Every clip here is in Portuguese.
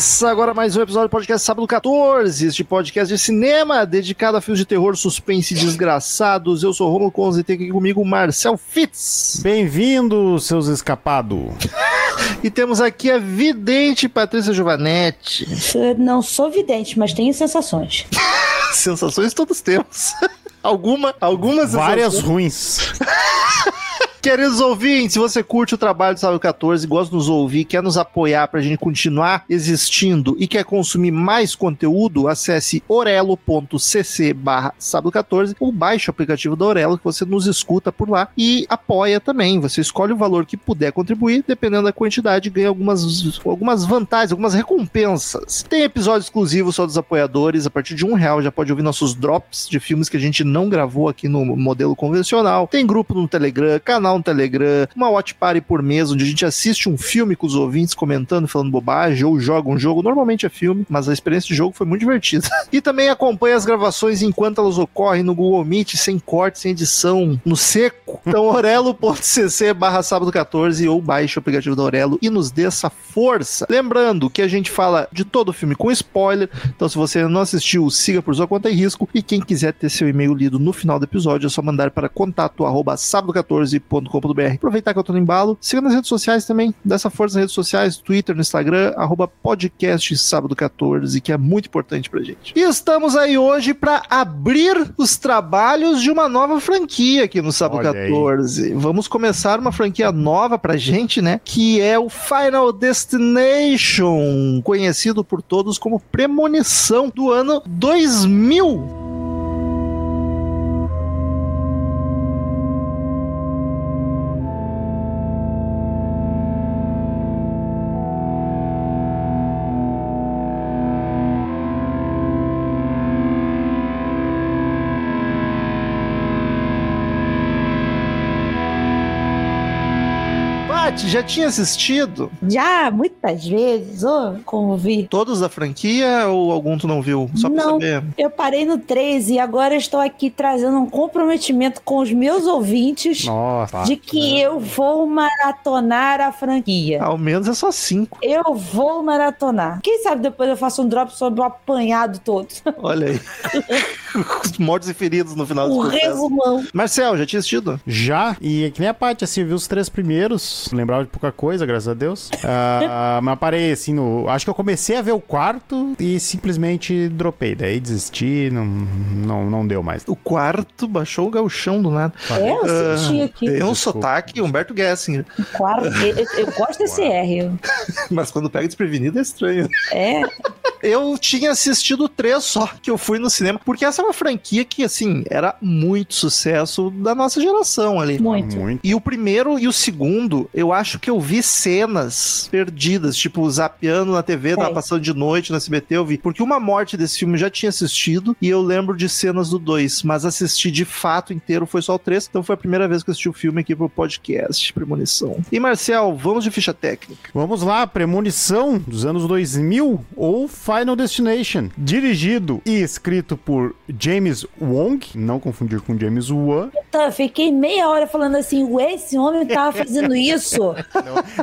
Começa agora mais um episódio do podcast Sábado 14, este podcast de cinema dedicado a filmes de terror, suspense e desgraçados. Eu sou o Romulo Conze e tenho aqui comigo o Marcel Fitz. Bem-vindo, seus escapados. E temos aqui a vidente Patrícia Giovanetti. Eu não sou vidente, mas tenho sensações. Sensações todos temos. Alguma, algumas Várias sensações. ruins. Queridos ouvintes, se você curte o trabalho do Sábado 14, gosta de nos ouvir, quer nos apoiar pra gente continuar existindo e quer consumir mais conteúdo, acesse orelo.cc barra sábado 14 ou baixe o aplicativo da Orelo que você nos escuta por lá e apoia também. Você escolhe o valor que puder contribuir, dependendo da quantidade, ganha algumas, algumas vantagens, algumas recompensas. Tem episódio exclusivo só dos apoiadores, a partir de um real já pode ouvir nossos drops de filmes que a gente não gravou aqui no modelo convencional. Tem grupo no Telegram, canal no Telegram, uma watch party por mês, onde a gente assiste um filme com os ouvintes comentando, falando bobagem, ou joga um jogo. Normalmente é filme, mas a experiência de jogo foi muito divertida. E também acompanha as gravações enquanto elas ocorrem no Google Meet, sem corte, sem edição, no seco. Então, orelo.cc barra sábado 14 ou baixe o aplicativo da Orelo e nos dê essa força. Lembrando que a gente fala de todo o filme com spoiler, então se você não assistiu, siga por sua conta e risco. E quem quiser ter seu e-mail lido no final do episódio, é só mandar para contato arroba sábado14.com.br. Aproveitar que eu tô no embalo, siga nas redes sociais também, dá essa força nas redes sociais, Twitter, no Instagram, arroba podcast sábado 14, que é muito importante pra gente. E estamos aí hoje para abrir os trabalhos de uma nova franquia aqui no sábado Olha aí. 14. Vamos começar uma franquia nova pra gente, né? Que é o Final Destination, conhecido por todos como Premonição do ano 2000. Já tinha assistido Já, muitas vezes, ô, como vi. todos da franquia ou algum tu não viu? Só pra Não. saber. Eu parei no 13 e agora estou aqui trazendo um comprometimento com os meus ouvintes Nossa. de que eu vou maratonar a franquia. Ao menos é só cinco. Eu vou maratonar. Quem sabe depois eu faço um drop sobre o apanhado todo. Olha aí. Os mortos e feridos no final do resumão. Marcel, já tinha assistido? Já, e é que nem a parte, assim, eu vi os três primeiros, não lembrava de pouca coisa, graças a Deus. Ah, mas parei, assim, no... Acho que eu comecei a ver o quarto e simplesmente dropei. Daí desisti, não, não, não deu mais. O quarto baixou o gauchão do nada. É, eu senti aqui. Tem um Desculpa. sotaque Humberto Gessinger. Eu, eu- eu gosto desse R. Mas quando pega desprevenido é estranho. É, Eu tinha assistido três só que eu fui no cinema, porque essa é uma franquia que, assim, era muito sucesso da nossa geração ali. muito. Muito. E o primeiro e o segundo, eu acho que eu vi cenas perdidas, tipo, zapeando na TV, tava É. passando de noite no SBT, eu vi. Porque uma morte desse filme eu já tinha assistido, e eu lembro de cenas do dois, mas assistir de fato inteiro foi só o três, então foi a primeira vez que eu assisti o filme aqui pro podcast, Premonição. E Marcel, vamos de ficha técnica. Vamos lá, Premonição dos anos 2000 ou Final Destination, dirigido e escrito por James Wong, não confundir com James Wan, Então, eu fiquei meia hora falando assim, ué, esse homem tava fazendo isso.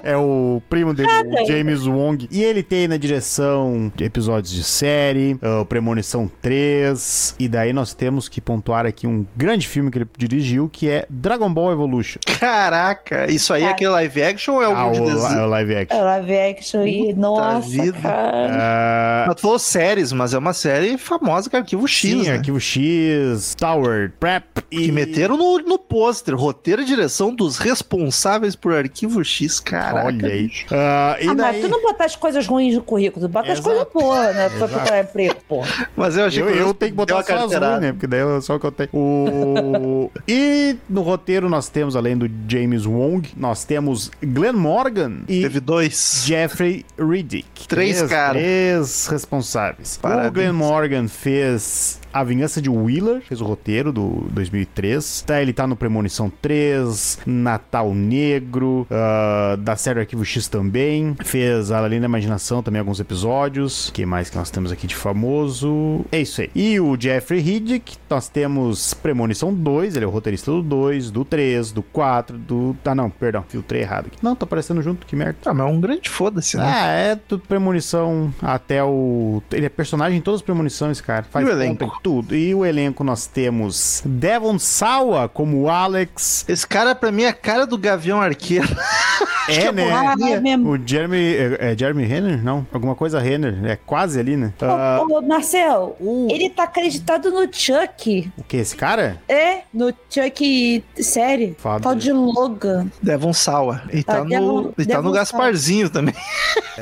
É o primo dele, Nada. o James Wong, e ele tem na direção de episódios de série, ah, o Premonição 3, e daí nós temos que pontuar aqui um grande filme que ele dirigiu, que é Dragon Ball Evolution. Caraca, isso aí é Cara. aquele live action ou é Ah, algum de o, desenho? o live action. É live action e, nossa, vida. cara. Ah, Mas tu falou séries, mas é uma série famosa que é Arquivo X, sim, né? Arquivo X, Tower, Prep e... Que meteram no, no pôster, roteiro e direção dos responsáveis por Arquivo X, cara. Olha aí. Ah, e Ah, daí... mas tu não botar as coisas ruins no currículo, tu bota as Exato. coisas boas, né? Pra Exato. procurar emprego, pô. Mas eu achei Eu, que eu tenho que botar só as carteirada. ruins, né? Porque daí é só o que eu tenho. O... e no roteiro nós temos, além do James Wong, nós temos Glenn Morgan e Teve dois. Jeffrey Riddick. Três cara. Três responsáveis. Parabéns. O Glenn Morgan fez A Vingança de Wheeler, fez o roteiro do 2003. Tá, ele tá no Premonição 3, Natal Negro, ah, da série Arquivo X também. Fez Além da Imaginação também alguns episódios. O que mais que nós temos aqui de famoso? É isso aí. E o Jeffrey Riddick, nós temos Premonição 2, ele é o roteirista do 2, do 3, do 4, do... Ah, não, perdão, filtrei errado aqui. Não, tá aparecendo junto, que merda. Ah, mas é um grande foda-se, né? Ah, é tudo premonição até o. Ele é personagem em todas as premonições, cara. Faz E o elenco? Tudo. E o elenco nós temos Devon Sawa como Alex. Esse cara, pra mim, é a cara do Gavião Arqueiro. É, né? Ah, é. O Jeremy. É, é Jeremy Renner? Não, alguma coisa Renner. É quase ali, né? Ah, Ô, ô, Marcel, o- ele tá acreditado no Chuck. o que? Esse cara? É, no Chuck série. Dele. de Logan. Devon Sawa. E tá, Ah, no, Devon- e tá Devon no Gasparzinho também.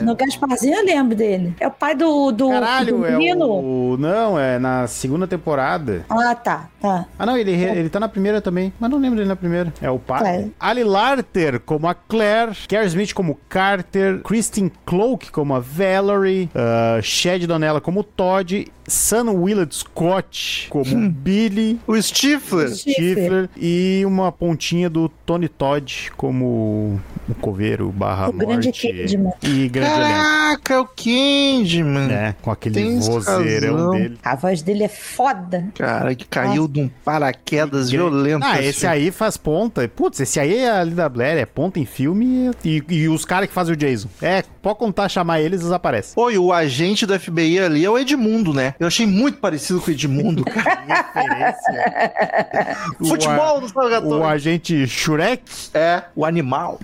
No Gasparzinho eu lembro dele. É o pai do, do, Caralho, do é o. Não, é na segunda temporada. Ah, tá, tá. Ah, não, ele, ele tá na primeira também. Mas não lembro dele na primeira. É o pai. É. Ali Larter como a Claire. Kerr Smith como Carter. Kristen Cloak como a Valerie. Uh, Shed Donella como Todd. Sam Willard Scott como Hum. Billy. O Stifler. Stifler. Stifler. E uma pontinha do Tony Todd como o coveiro barra O grande morte. Candyman. E grande elenco. Caraca, é o Candyman. É, com aquele Tens vozeirão razão. dele. A voz dele é foda. Cara, que caiu de um paraquedas violento. Ah, assim. esse aí faz ponta. Putz, esse aí é a Linda Blair, é ponta em filme e, e os caras que fazem o Jason. É, pode contar, chamar eles, eles aparecem. Pô, e o agente do FBI ali é o Edmundo, né? Eu achei muito parecido com o Edmundo, cara. Futebol do O Salgador. agente Shurek. É, o animal.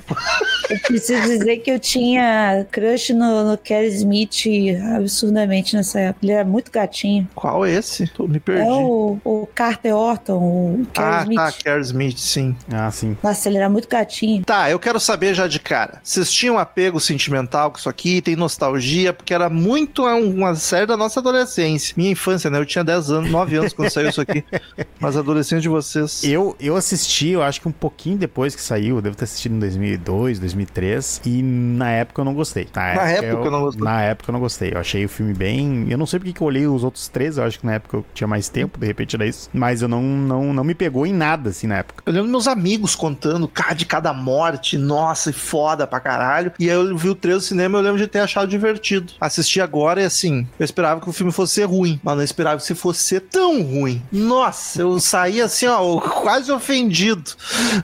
Eu preciso dizer que eu tinha crush no, no Kerry Smith absurdamente nessa época. Ele era muito gatinho. Qual é esse? Tô, me perdi. É o, o Carter Orton, o Kerry ah, Smith. tá, Kerr Smith, sim. Ah, sim. Nossa, ele era muito gatinho. Tá, eu quero saber já de cara. Vocês tinham apego sentimental com isso aqui? Tem nostalgia? Porque era muito uma série da nossa adolescência. Minha infância, né? Eu tinha 10 anos, 9 anos quando saiu isso aqui. Mas adolescente de vocês. Eu, eu assisti, eu acho que um pouquinho depois que saiu, eu devo ter assistido em 2002, 2003, e na época eu não gostei. Na época eu não gostei. Na época eu não gostei. Eu achei o filme bem. Eu não sei porque que eu olhei os outros três, eu acho que na época eu tinha mais tempo, de repente era isso. Mas eu não, não, não me pegou em nada, assim, na época. Eu lembro meus amigos contando cara, de cada morte, nossa, e foda pra caralho. E aí eu vi o trailer do cinema e eu lembro de ter achado divertido. Assisti agora e assim, eu esperava que o filme fosse ser ruim, mas não esperava que se fosse ser tão ruim. Nossa, eu saí assim, ó, quase ofendido.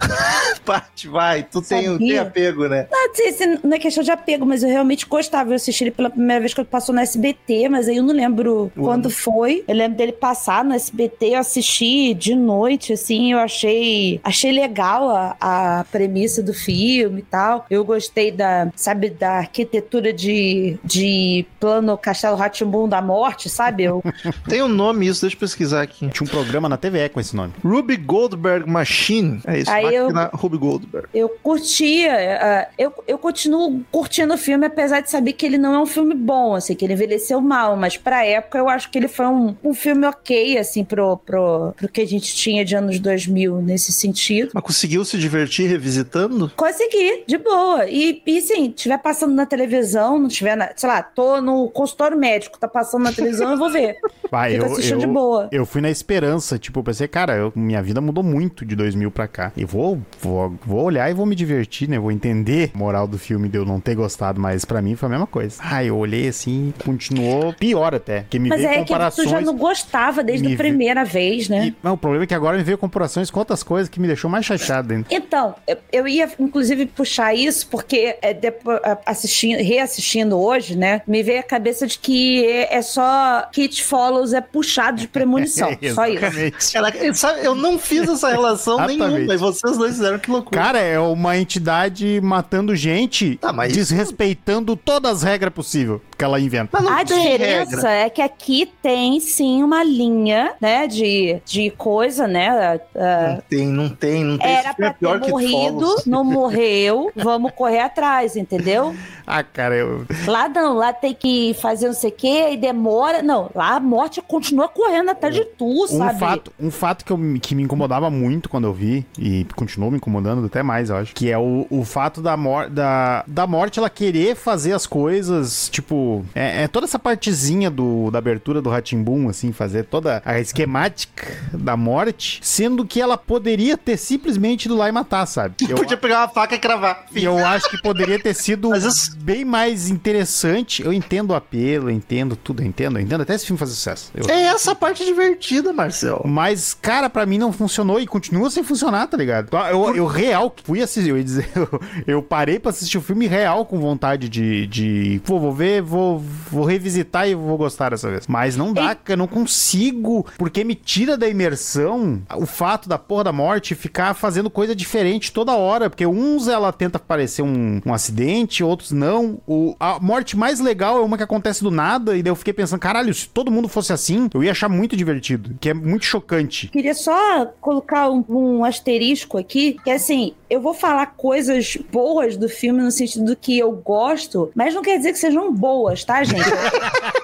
Paty, vai, tu tem, tem apego, né? Não, sei se não é questão de apego, mas eu realmente gostava. Eu assisti ele pela primeira vez que ele passou no SBT, mas aí eu não lembro quando foi. Eu lembro dele passar no SBT, eu assisti de noite, assim, eu achei achei legal a, a premissa do filme e tal. Eu gostei da, sabe, da arquitetura de, de plano Castelo Ratimbum da Morte, sabe? Eu, Tem um nome isso, deixa eu pesquisar aqui. Tinha um programa na TVE com esse nome. Ruby Goldberg Machine. É isso, Aí eu- máquina Ruby Goldberg. eu curtia, ah, eu, eu continuo curtindo o filme, apesar de saber que ele não é um filme bom, assim, que ele envelheceu mal, mas pra época eu acho que ele foi um, um filme ok, assim, pro, pro, pro que a gente tinha de anos 2000 nesse sentido. Mas conseguiu se divertir revisitando? Consegui, de boa. E, e sim, tiver passando na televisão, não tiver, na, sei lá, tô no consultório médico, tá passando na televisão, eu vou ver. Vai, Fico eu, assistindo eu, de boa. eu fui na esperança, tipo, eu pensei, cara, eu- minha vida mudou muito de 2000 pra cá. E vou, vou, vou olhar e vou me divertir, né? Vou entender a moral do filme de eu não ter gostado, mas pra mim foi a mesma coisa. Ah, eu olhei assim, continuou pior até. Porque me Mas veio é que tu comparações. já não gostava desde a primeira vez. fez, né? E, não, o problema é que agora me veio comparações com outras coisas que me deixou mais chateado ainda. Então, eu, eu ia inclusive puxar isso porque é, depois, assistindo, reassistindo hoje, né, me veio a cabeça de que é, é só Kit Follows é puxado de premonição, só isso. Ela- sabe, eu não fiz essa relação nenhuma, e vocês dois fizeram que loucura. Cara, é uma entidade matando gente, Tá, mas- desrespeitando todas as regras possíveis que ela inventa. Mas não A tem diferença regra. é que aqui tem sim uma linha, né, de, de coisa, né? ah, Não tem, não tem, não tem. era Esse filme pra ter que morrido, não morreu, vamos correr atrás, entendeu? Ah, cara, eu. Lá não, lá tem que fazer não sei o quê e demora. Não, lá a morte continua correndo atrás de tu, Um sabe? fato, um fato que, eu, que me incomodava muito quando eu vi, e continuou me incomodando até mais, eu acho, que é o, o fato da, mor da, da morte ela querer fazer as coisas, tipo, é, é toda essa partezinha do, da abertura do Ratimbum, assim, fazer toda a esquemática da morte, sendo que ela poderia ter simplesmente ido lá e matar, sabe? Eu, Podia pegar uma faca e cravar. e eu acho que poderia ter sido Mas isso- bem mais interessante. Eu entendo o apelo, eu entendo tudo, eu entendo, eu entendo até esse filme fazer sucesso. Eu- É essa parte divertida, Marcel. mas, cara, pra mim não funcionou e continua sem funcionar, tá ligado? Eu, eu real fui assistir, eu ia dizer, eu, eu parei pra assistir o filme real com vontade de. de pô, vou ver, vou, vou revisitar e vou gostar dessa vez. Mas não dá, cara, eu não consigo, porque me tira da imersão o fato da porra da morte ficar fazendo coisa diferente toda hora. Porque uns ela tenta parecer um, um acidente, outros não. O, a morte mais legal é uma que acontece do nada, e daí eu fiquei pensando, caralho, se todo mundo fosse assim, eu ia achar muito divertido, que é muito chocante. Queria só colocar um, um asterisco aqui, que assim, eu vou falar coisas boas do filme no sentido do que eu gosto, mas não quer dizer que sejam boas, tá, gente?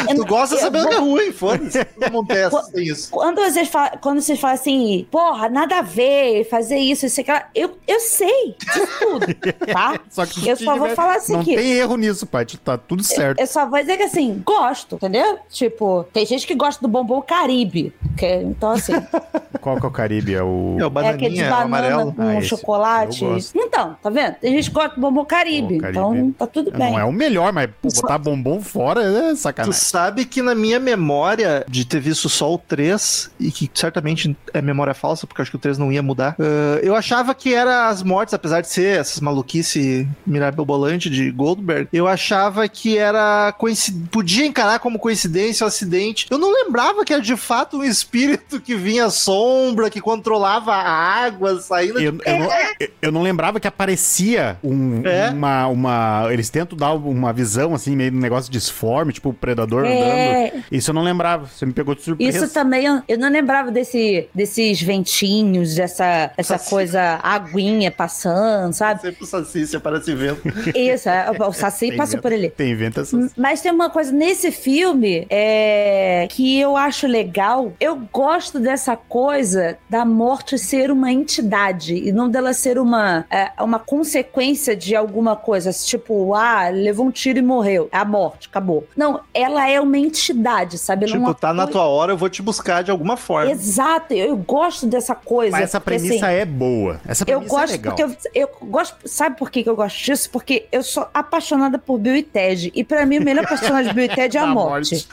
Eu Tu não- gosta eu sabendo que é ruim, foda-se. Testa, tem isso. Quando vocês, falam, quando vocês falam assim, porra, nada a ver, fazer isso, isso, aquilo, eu, eu sei disso tudo, tá? Só que eu só vou tiver- falar assim Não aqui. tem erro nisso, Paty. Tá tudo certo. Eu só vou dizer que assim, gosto, entendeu? Tipo, tem gente que gosta do bombom Caribe. Que, então, assim, Qual que é o Caribe? É o. É o é aquele de bananinha, é o banana amarelo. com Ah, chocolate. eu. Então, tá vendo? Tem gente que gosta do bombom Caribe. Caribe. Então, tá tudo bem. Não é o melhor, mas pô, botar bombom fora é Tu sacanagem. sabe que na minha memória de ter visto só o 3, e que certamente é memória falsa, porque eu acho que o 3 não ia mudar, ah, eu achava que era as mortes, apesar de ser essas maluquice mirabolante de Goldberg, eu achava que era coinci- podia encarar como coincidência ou acidente. Eu não lembrava que era de fato um espírito que vinha sombra, que controlava a água saindo de Eu, eu não, eu- eu não lembrava que aparecia um- É? uma, uma. Eles tentam dar uma visão, assim, meio um negócio tipo o predador É. andando. Isso eu não lembrava. Você me pegou de surpresa. Isso também, eu- não lembrava desse, desses ventinhos, dessa, essa Saci. coisa, aguinha passando, sabe? Sempre o Saci se aparece vendo. Isso, é, o Saci Tem passou vento- por ali. Tem vento essas. Mas tem uma coisa nesse filme é, que eu acho legal. Eu gosto dessa coisa da morte ser uma entidade e não dela ser uma, é, uma consequência de alguma coisa. Tipo, ah, levou um tiro e morreu. É a morte, acabou. Não, ela é uma entidade, sabe? É tipo, uma tá na coi- tua hora, eu vou te buscar de alguma forma. Exato, eu gosto dessa coisa. Mas essa porque, premissa assim, é boa. Essa eu premissa é gosto legal. porque eu, eu gosto. Sabe por que que eu gosto disso? Porque eu sou apaixonada por Bill e Ted. E pra mim, o melhor personagem de Bill e Ted é a morte.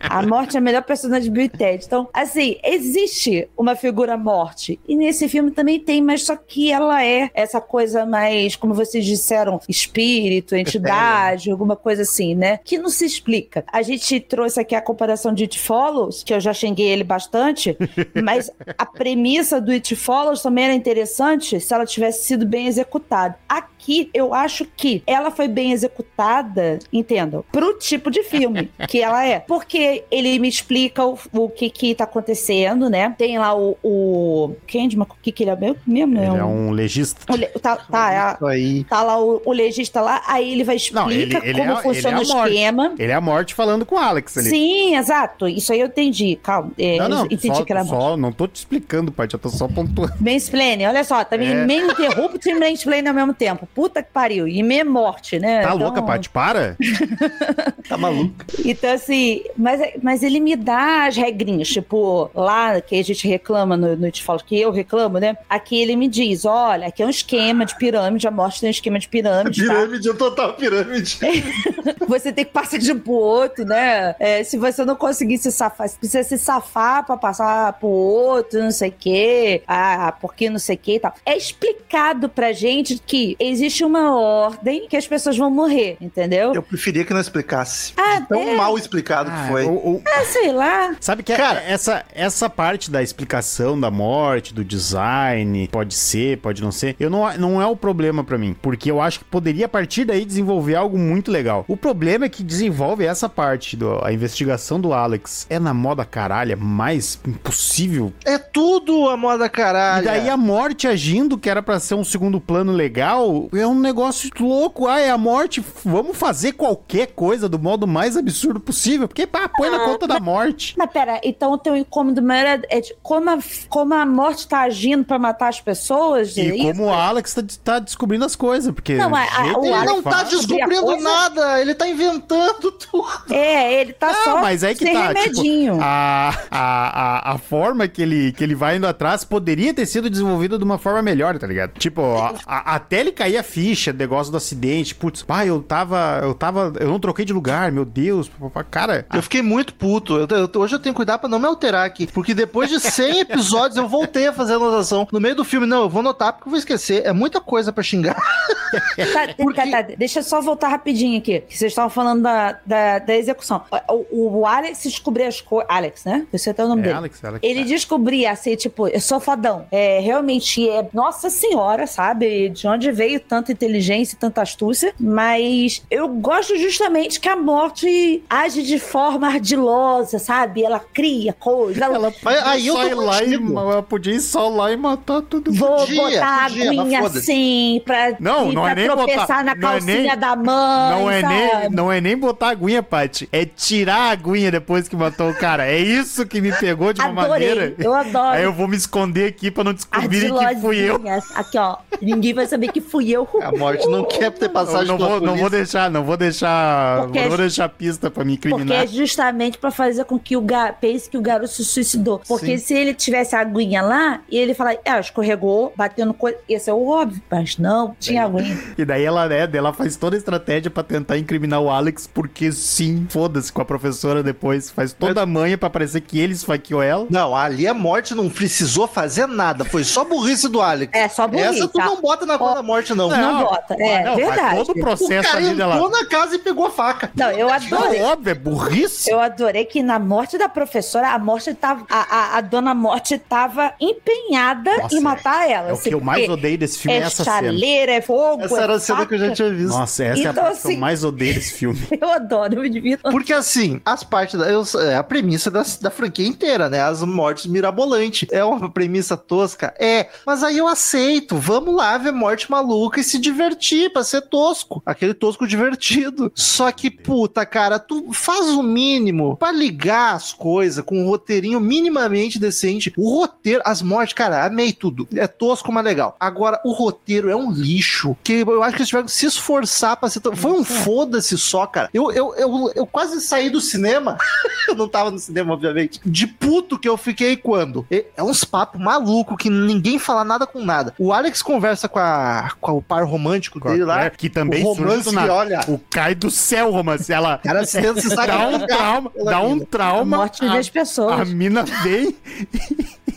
A morte é a melhor personagem de Bill e Ted. Então, assim, existe uma figura morte. E nesse filme também tem, mas só que ela é essa coisa mais, como vocês disseram, espírito, entidade, alguma coisa assim, né? Que não se explica. A gente trouxe aqui a comparação de It Follows, que eu já xinguei ele bastante, mas a premissa do It Follows também era interessante se ela tivesse sido bem executada. Aqui, eu acho que ela foi bem executada, entendam, pro tipo de filme que ela é. Porque ele me explica o, o que que tá acontecendo, né? Tem lá o, o Candyman, o que que ele é mesmo? mesmo? Ele é um... um legista. o le- Tá, tá, é aí. tá lá o, o legista lá, aí ele vai explicar ele- ele como é- funciona ele é o esquema. Ele é a morte falando com o Alex ali. Sim, exato. Isso aí eu entendi. Calma. É, Não, não, entendi só, que era só, não tô te explicando, Paty, eu tô só pontuando. Mansplaining, olha só, tá me É. meio interrupto e mansplaining ao mesmo tempo. Puta que pariu. E meia morte, né? Tá Então- louca, Paty? Para? Tá maluco. Então, assim, mas, mas ele me dá as regrinhas, tipo, lá que a gente reclama no, no It Follows, que eu reclamo, né? Aqui ele me diz: olha, aqui é um esquema de pirâmide, a morte tem um esquema de pirâmide, tá? Pirâmide, é total pirâmide. Você tem que passar de um pro outro, né? É, se você não conseguir se safar, você precisa se safar pra passar pro outro, não sei o quê, ah, porque não sei o quê e tal. É explicado pra gente que existe uma ordem que as pessoas vão morrer, entendeu? Eu preferia que não explicasse. Ah, Tão é. mal explicado Ah, que foi. o- o- Ah, sei lá. Sabe que Cara- essa, essa parte da explicação da morte, do design, pode ser, pode não ser, eu não, não é o problema pra mim. Porque eu acho que poderia a partir daí desenvolver algo muito legal. O problema é que desenvolve essa parte, do, a investigação do Alex é na moda caralha mais impossível. É tudo a moda caralho. E daí a morte agindo, que era pra ser um segundo plano legal, é um negócio louco. Ah, é a morte, vamos fazer qualquer coisa do modo mais absurdo possível. Porque, pá, põe na conta da morte. Mas pera, então o teu incômodo maior é, é de como, a, como a morte tá agindo pra matar as pessoas? é E isso? como o Alex tá, tá descobrindo as coisas, porque. Não, a- o Ele ele não tá descobrindo coisa- nada, ele tá inventando tudo. É, ele tá Não, só mas aí que sem tá. remedinho. Tipo, a, a, a, a forma que ele, que ele vai indo atrás poderia ter sido desenvolvida de uma forma melhor, tá ligado? Tipo, a- a- até ele cair a ficha, negócio do acidente. Putz, pá, eu tava. Eu tava. Eu não troquei de lugar, meu Deus. Cara. Eu fiquei muito puto. Eu- eu- hoje eu tenho que cuidar pra não me alterar aqui. Porque depois de 100 episódios eu voltei a fazer anotação. No meio do filme, não, eu vou anotar porque eu vou esquecer. É muita coisa pra xingar. Tá, Porque- tá, tá, deixa eu só voltar rapidinho aqui. Que vocês estavam falando da, da, da execução. O, o Alex descobrir as coisas. Alex, né? Esse é até o nome É, dele. Alex, Alex. Ele descobria assim, tipo, eu sou fodão. É, realmente é, nossa senhora, sabe? De onde veio tanta inteligência e tanta astúcia. Mas eu gosto justamente que a morte age de forma ardilosa, sabe? Ela cria coisas. Ela... Ela aí eu só lá e, ela podia ir só lá e matar tudo. Vou Podia, botar podia, a aguinha assim pra, Não, não pra é nem tropeçar botar- na não é calcinha nem- da mãe. Não é, nem, não é nem botar a aguinha, Paty. É tirar a aguinha depois que matou o cara. É isso que me pegou de uma Adorei, maneira. eu adoro. Aí eu vou me esconder aqui pra não descobrirem que fui eu. Aqui, ó. Ninguém vai saber que fui eu. A morte não quer ter Eu passagem não pela vou, não vou deixar, não vou deixar, Porque não vou é- deixar pista pra me Porque incriminar. é justamente pra fazer com que o garoto pense que o garoto se suicidou. Porque Sim. se ele tivesse a aguinha lá e ele falar, ah, escorregou, bateu no coisa, esse é o óbvio. Mas não, tinha aguinha. E daí ela, né, ela faz toda a estratégia pra tentar incriminar o Alex, porque sim, foda-se com a professora depois. Faz toda a manha pra parecer que ele esfaqueou ela. Não, ali a morte não precisou fazer nada. Foi só burrice do Alex. É, só burrice, Essa tu tá? não bota na conta da morte, não. Não bota, é, não, verdade. todo o O processo cara ali entrou dela. na casa e pegou a faca. Não, eu adorei. Não, óbvio, é burrice. Eu adorei que na morte da professora, a morte tava. A, a, a dona Morte tava empenhada Nossa, em matar ela. É o assim, que eu mais odeio desse filme, é É essa cena. chaleira, é fogo. Essa é era a cena que eu já tinha visto. Nossa, essa é a Então, parte que eu assim- mais odeio desse filme. Eu adoro, eu me divirto. Porque assim, as partes da. eu- é a premissa da, da franquia inteira, né? As mortes mirabolantes. É uma premissa tosca? É. Mas aí eu aceito. Vamos lá ver morte maluca e se divertir pra ser tosco. Aquele tosco divertido. Só que, puta, cara, tu faz o mínimo pra ligar as coisas com um roteirinho minimamente decente. O roteiro, as mortes, cara, amei tudo. É tosco, mas legal. Agora, o roteiro é um lixo. Que eu acho que eles tiveram que se esforçar pra ser. Foi um foda-se só, cara. Eu, eu, eu, eu quase saí do cinema. eu não tava no cinema, obviamente. De puto que eu fiquei quando? É, uns papos maluco que ninguém fala nada com nada. O Alex conversa com, a, com o par romântico dele lá. É, que também o surge romance, do nada. olha. O cai do céu, romance. Ela Cara, se dá um trauma, dá um mina. A trauma. morte a- das A pessoas. mina vem.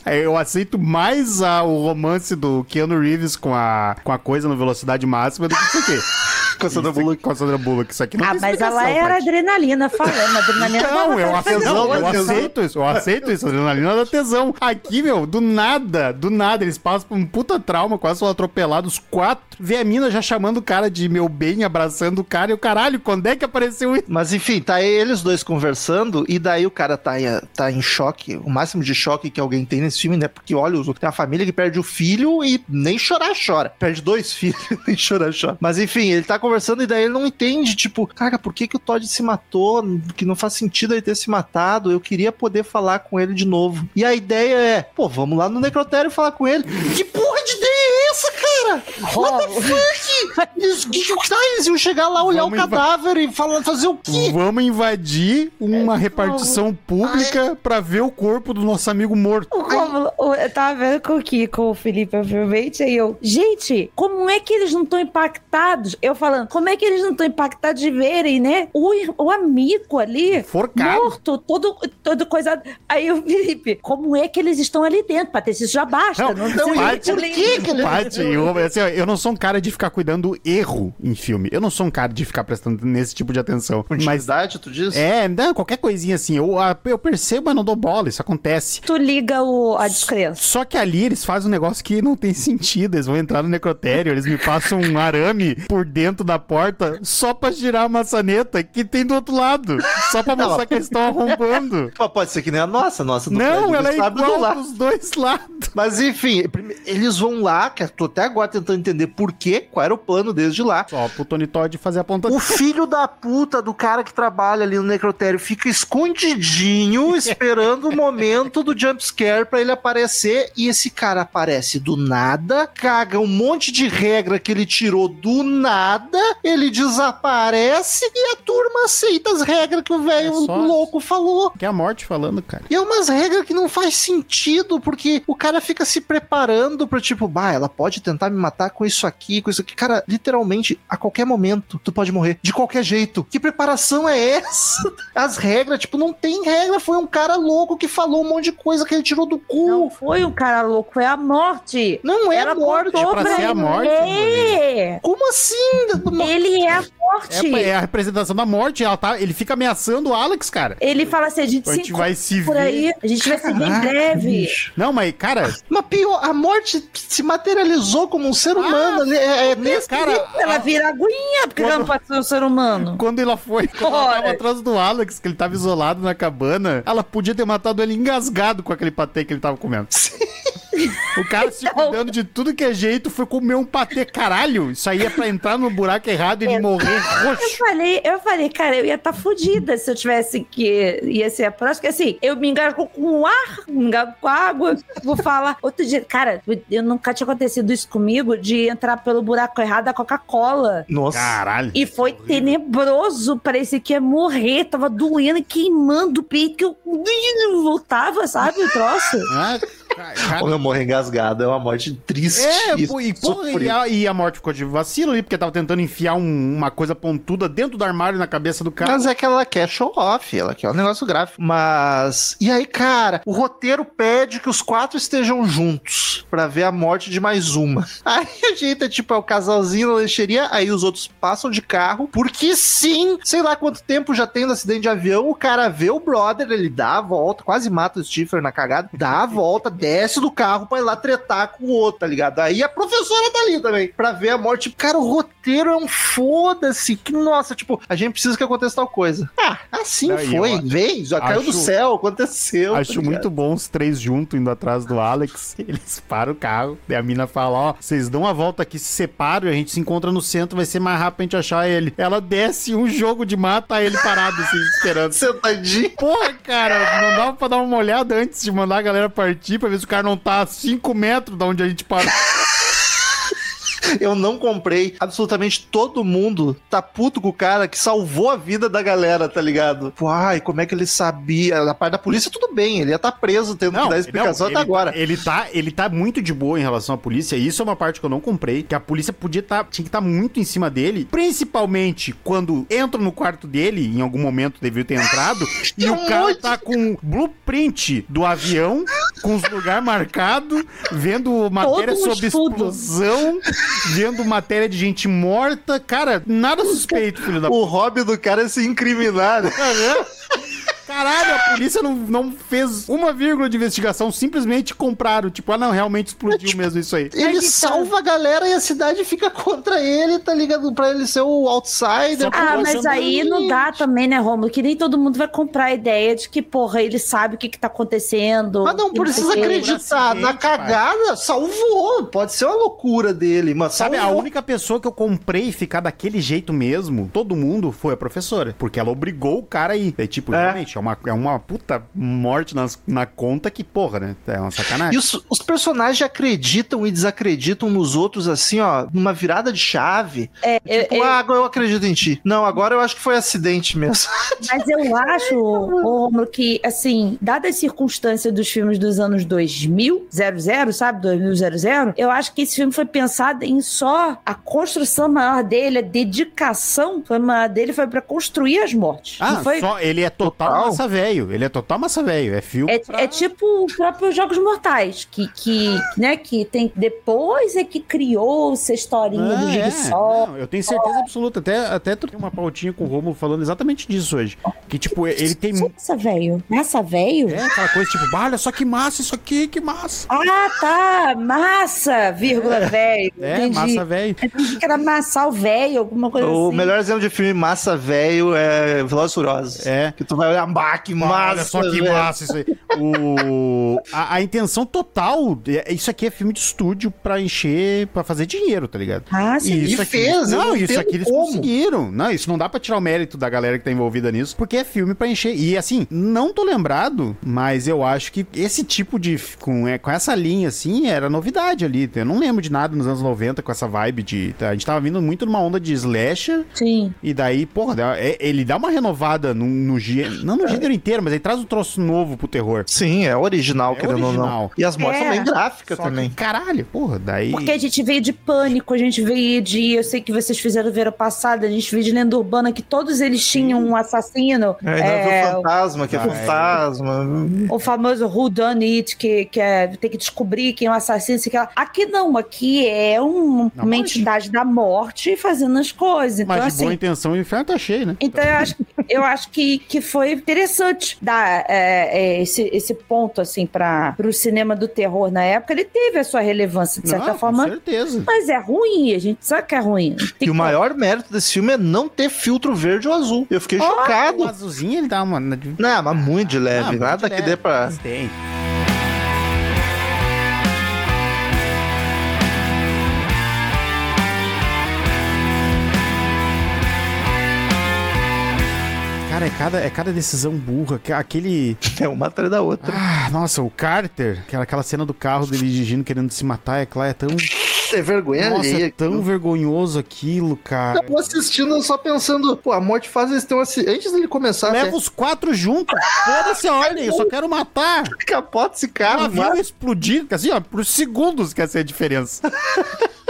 Eu aceito mais a- o romance do Keanu Reeves com a, com a coisa no velocidade máxima do que isso aqui. Com a Sandra Bullock. Com a Sandra Bullock. Isso aqui não Ah, mas ela era Paty. adrenalina falando. Adrenalina Não, eu não, eu aceito isso, eu aceito isso, a adrenalina da tesão. Aqui, meu, do nada, do nada, eles passam por um puta trauma, quase foram atropelados, quatro. Vê a mina já chamando o cara de meu bem, abraçando o cara, e o caralho, quando é que apareceu isso? Mas enfim, tá eles dois conversando e daí o cara tá, em- tá em choque, o máximo de choque que alguém tem nesse filme, né? Porque olha, os- tem uma família que perde o filho e nem chorar chora. Perde dois filhos, nem chorar chora. Mas enfim, ele tá conversando e daí ele não entende, tipo, cara, por que que o Todd se matou? Que não faz sentido ele ter se matado. Eu queria poder falar com ele de novo. E a ideia é, pô, vamos lá no necrotério falar com ele. Que porra de é cara? Rola. Eles, que, que, tá, eles iam chegar lá, olhar Vamos o cadáver e falar, fazer o quê? Vamos invadir uma repartição pública pra ver o corpo do nosso amigo morto. O Rômulo, eu tava vendo com o Kiko, com o Felipe, obviamente, aí eu, gente, como é que eles não estão impactados? Eu falando, como é que eles não estão impactados de verem, né? O, o amigo ali, Forcado. morto, todo, todo coisa. Aí o Felipe, como é que eles estão ali dentro? Patrícia, isso já basta. Não, Não, Paty, de além disso. Assim, ó, eu não sou um cara de ficar cuidando do erro em filme. Eu não sou um cara de ficar prestando nesse tipo de atenção. Mas Intimidade, tu diz? é, não, qualquer coisinha assim. Eu, a- eu percebo, mas não dou bola. Isso acontece. Tu liga o, a descrença. Só que ali eles fazem um negócio que não tem sentido. Eles vão entrar no necrotério, eles me passam um arame por dentro da porta só pra girar a maçaneta que tem do outro lado. Só pra mostrar que eles estão arrombando. Mas pode ser que nem a nossa, nossa do Não, prédio, ela é do igual lado. dos dois lados. Mas enfim, eles vão lá, que eu tô até agora tentando entender por quê, qual era o plano desde lá. Só pro Tony Todd fazer a ponta O filho da puta do cara que trabalha ali no necrotério fica escondidinho, esperando o momento do jumpscare pra ele aparecer. E esse cara aparece do nada, caga um monte de regra que ele tirou do nada, ele desaparece e a turma aceita as regras que o velho É louco falou. Que é a morte falando, cara. E é umas regras que não faz sentido, porque o cara fica se preparando pra tipo, bah, ela pode tentar me matar com isso aqui, com isso aqui. Cara, literalmente, a qualquer momento, tu pode morrer. De qualquer jeito. Que preparação é essa? As regras, tipo, não tem regra. Foi um cara louco que falou um monte de coisa que ele tirou do cu. Não Não, foi um cara louco, foi a morte. é Ela morte. contou pra ser a morte, É. Como assim? Ele é a morte. É, é a representação da morte. Ela tá, ele fica ameaçando o Alex, cara. Ele fala assim: a gente A se gente vai se por ver. aí, a gente vai se ver em breve. bicho. Não, mas, cara, Mas pior, a morte se materializou como um ser humano. ali. é, é nesse cara, Ela vira aguinha, porque ela não pode ser um ser humano. quando ela foi, quando ela tava atrás do Alex, que ele tava isolado na cabana, ela podia ter matado ele engasgado com aquele patê que ele tava comendo. O cara se cuidando de tudo que é jeito foi comer um patê, caralho. Isso aí é pra entrar no buraco errado e ele morrer Eu roxo. falei, eu falei, cara, eu ia estar fodida se eu tivesse que ia ser a próxima. Porque assim, eu me engasgo com o ar, me engasgo com a água. Vou falar. Outro dia, cara, eu nunca tinha acontecido isso comigo de entrar pelo buraco errado da Coca-Cola. Nossa. Caralho. E foi tenebroso, parecia que ia morrer, tava doendo e queimando o peito, que eu voltava, sabe, o troço? Ah, cara, eu morro engasgado, é uma morte triste. É, e, porra, e, a, e a morte ficou de vacilo ali, porque tava tentando enfiar um- uma coisa pontuda dentro do armário na cabeça do cara. Mas é que ela quer show off, ela quer um negócio gráfico. Mas. E aí, cara, o roteiro pede que os quatro estejam juntos pra ver a morte de mais uma. Aí a gente é tipo, é o casalzinho na lancheria, aí os outros passam de carro, porque sim, sei lá quanto tempo já tem no acidente de avião, o cara vê o brother, ele dá a volta, quase mata o Stifler na cagada, dá a volta, desce do carro pra ir lá tretar com o outro, tá ligado? Aí a professora tá ali também, pra ver a morte. Cara, o roteiro é um foda-se, que nossa, tipo, a gente precisa que aconteça tal coisa. Ah, assim foi, eu vem, já caiu do acho- céu, aconteceu. tá Acho ligado? muito bom os três juntos indo atrás do Alex. Eles param o carro. E a mina fala: Ó, vocês dão a volta aqui, se separam e a gente se encontra no centro. Vai ser mais rápido pra gente achar ele. Ela desce um jogo de mata ele parado, assim, esperando. Sentadinho. Porra, cara, não dava pra dar uma olhada antes de mandar a galera partir pra ver se o cara não tá a 5 metros da onde a gente parou. Eu não comprei. Absolutamente todo mundo tá puto com o cara que salvou a vida da galera, tá ligado? Pô, ai, como é que ele sabia? Na parte da polícia, tudo bem. Ele ia estar preso tendo que dar explicação não, até ele, agora. Ele tá, ele tá muito de boa em relação à polícia. E isso é uma parte que eu não comprei. Que a polícia podia tá, tinha que estar muito em cima dele. Principalmente quando entram no quarto dele, em algum momento devia ter entrado. e o cara monte. tá com blueprint do avião, com os lugares marcados, vendo matéria sobre estudo. explosão, vendo matéria de gente morta. Cara, nada suspeito, filho da O hobby do cara é se incriminar. né? Caralho, a polícia não, não fez uma vírgula de investigação, simplesmente compraram. Tipo, ah, não, realmente explodiu mesmo isso aí. Ele tá. salva a galera e a cidade fica contra ele, tá ligado? Pra ele ser o outsider. Ah, mas aí não dá também, né, Romulo? Que nem todo mundo vai comprar a ideia de que, porra, ele sabe o que que tá acontecendo. Mas não que precisa acreditar. Na cagada, salvou. Pode ser uma loucura dele, mas Sabe, a salvou. única pessoa que eu comprei ficar daquele jeito mesmo, todo mundo, foi a professora. Porque ela obrigou o cara a ir. É tipo, É. realmente, é uma uma, é uma puta morte nas, na conta que, porra, né? É uma sacanagem. E os, os personagens acreditam e desacreditam nos outros, assim, ó, numa virada de chave. É, Tipo, eu- eu- ah, agora eu acredito em ti. Não, agora eu acho que foi acidente mesmo. Mas eu acho, Romulo, que, assim, dadas as circunstâncias dos filmes dos anos 2000, 00, sabe? 2000, eu acho que esse filme foi pensado em só a construção maior dele, a dedicação foi maior dele, foi pra construir as mortes. Ah, foi? só ele é total, Total? Massa velho. Ele é total massa velho. É filme. É, pra- é tipo o próprio Jogos Mortais, que, que, né, que tem. Depois é que criou-se a historinha do Ah, é. Jigsaw. Não, eu tenho certeza absoluta. Até, até troquei uma pautinha com o Romulo falando exatamente disso hoje. Que, tipo, ele tem. Massa, velho. Massa, velho? É aquela coisa, tipo, "Bah, olha só que massa isso aqui, que massa. Ah, tá. Massa, vírgula, velho. É, Entendi. massa velho. Eu entendi que era massal velho, alguma coisa O assim. melhor exemplo de filme massa velho é Velozes e Furiosos. É. Que tu vai olhar, bah, que massa, Olha só que velho. massa isso aí. O... A, a intenção total, é- isso aqui é filme de estúdio pra encher, pra fazer dinheiro, tá ligado? Ah, sim. E E isso aqui, fez, não, isso aqui eles como. conseguiram. Não, isso não dá pra tirar o mérito da galera que tá envolvida nisso, porque é filme pra encher. E assim, não tô lembrado, mas eu acho que esse tipo de com, é, com essa linha assim, era novidade ali. Eu não lembro de nada nos anos 90 com essa vibe de, a gente tava vindo muito numa onda de slasher Sim. e daí, porra, é- ele dá uma renovada no, no gê- não no gênero inteiro, mas ele traz um troço novo pro terror. Sim, é original, É querendo ou não. original. E as mortes É. são bem gráficas Só também. que, caralho, porra, daí Porque a gente veio de pânico, a gente veio de. Eu sei que vocês fizeram o verão passado, a gente veio de lenda urbana que todos eles tinham um assassino. É, ainda é, viu o fantasma, que é Ah, é. fantasma. o famoso Who Done It, que, que é ter que descobrir quem é o assassino. sei lá. Aqui não, aqui é um- Na uma entidade da morte fazendo as coisas. Então, mas de assim, boa intenção o inferno tá cheio, né? Então eu acho, eu acho que, que foi interessante dar é, é, esse, esse ponto assim para o cinema do terror na época. Ele teve a sua relevância de certa Não, forma, Com certeza. mas é ruim. A gente sabe que é ruim. Tem E o que- maior mérito desse filme é não ter filtro verde ou azul. Eu fiquei O chocado. Azulzinho ele dá uma. Não, mas muito de leve. Ah, nada muito que leve, dê pra. Tem. Cara, é cada, é cada decisão burra. que- Aquele. É uma atrás da outra. Ah, nossa, o Carter, aquela, aquela cena do carro dele dirigindo, querendo se matar, é claro, é tão. É vergonha Nossa, alheia. é tão vergonhoso aquilo, cara. Eu assistindo só pensando, pô, a morte faz eles ter um acidente. Antes dele começar, Leva até, os quatro juntos. Foda-se a ordem, eu só quero matar. capota esse O carro. avião mata. explodir, assim, ó, por segundos que essa é a diferença.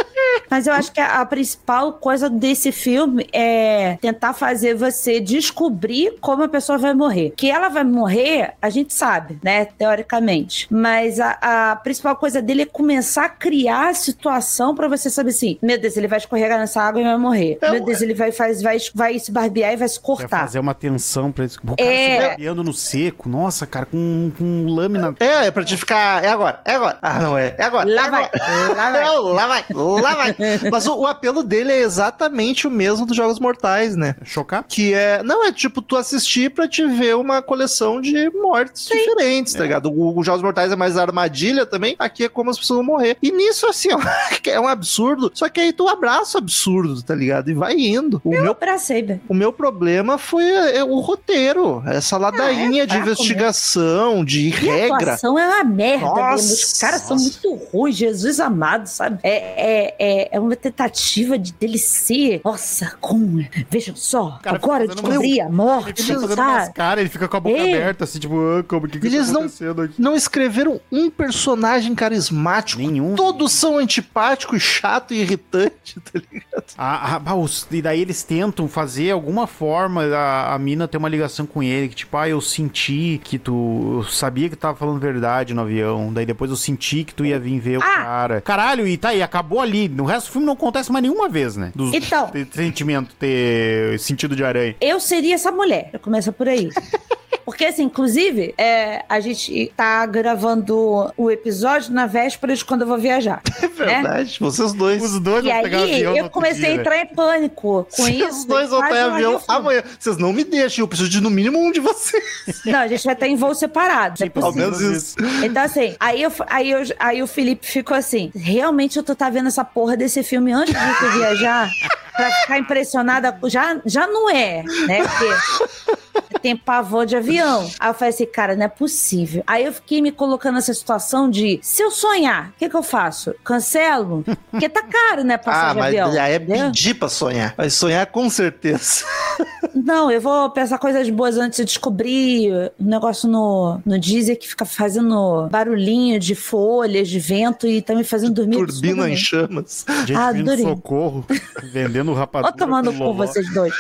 Mas eu acho que a, a principal coisa desse filme é tentar fazer você descobrir como a pessoa vai morrer. Que ela vai morrer, a gente sabe, né? Teoricamente. Mas a, a principal coisa dele é começar a criar a situação pra você saber assim: meu Deus, ele vai escorregar nessa água e vai morrer. É, meu Deus, ele vai, faz, vai, vai se barbear e vai se Vai cortar. fazer uma tensão pra isso. O cara É. se barbeando no seco. Nossa, cara, com, com lâmina. É, é pra te ficar. É agora, é agora. Ah, não é. É agora. Lá é vai, agora. lá vai. Não, lá vai, lá vai. Mas o, o apelo dele é exatamente o mesmo dos Jogos Mortais, né? Chocar? Que é. Não, é tipo tu assistir pra te ver uma coleção de mortes diferentes, tá ligado? O, o Jogos Mortais é mais armadilha também. Aqui é como as pessoas vão morrer. E nisso, assim, ó, que é um absurdo. Só que aí tu abraça o absurdo, tá ligado? E vai indo. O meu Pra sempre. o meu problema foi é, o roteiro, essa ladainha Ah, é de fraco investigação, de E a regra. atuação é uma merda Nossa, mesmo. Os caras são muito ruins, Jesus amado, sabe? É, é, é, é uma tentativa de dele ser. Nossa, como. Vejam só, cara agora eu descobri a Ele morte, umas sabe? caras, ele fica com a boca É. aberta, assim, tipo, ah, como que, que Eles tá não- aqui? Não escreveram um personagem carismático. Nenhum. Todos são antipáticos, chato e irritante, tá ligado? Ah, ah, bah, os- e daí eles tentam fazer alguma forma a, a mina ter uma ligação com ele, que tipo, ah, eu senti que tu. Eu sabia que tu tava falando verdade no avião. Daí depois eu senti que tu ia vir ver o Ah! cara. Caralho, e tá aí, acabou ali. No resto do filme não acontece mais nenhuma vez, né? Dos Então. ter sentimento, ter sentido de aranha. Eu seria essa mulher. Começa por aí. Porque, assim, inclusive, é, a gente tá gravando o episódio na véspera de quando eu vou viajar. É verdade, vocês dois. Os dois E vão pegar aí, avião no eu comecei dia, a né? entrar em pânico com Vocês isso. dois vão estar em avião amanhã. Vocês não me deixem, eu preciso de no mínimo um de vocês. Não, a gente vai estar em voo separado. é Tipo, Ao menos isso. Então, assim, aí, eu, aí, eu, aí o Felipe ficou assim: realmente eu tô tá vendo essa porra desse filme antes de eu viajar pra ficar impressionada. Já, já não é, né? Porque tem pavor de avião. Aí eu falei assim, cara, não é possível. Aí eu fiquei me colocando nessa situação de, se eu sonhar, o que, que eu faço? Cancelo? Porque tá caro, né, passar Ah, de mas avião. aí é entendeu? pedir pra sonhar. Vai sonhar com certeza. Não, eu vou pensar coisas boas antes de descobrir um negócio no, no Deezer que fica fazendo barulhinho de folhas, de vento e tá me fazendo dormir. Turbina em chamas. Gente Ah, socorro, vendendo rapadura. Ó, tomando com loló. vocês dois.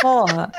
Porra.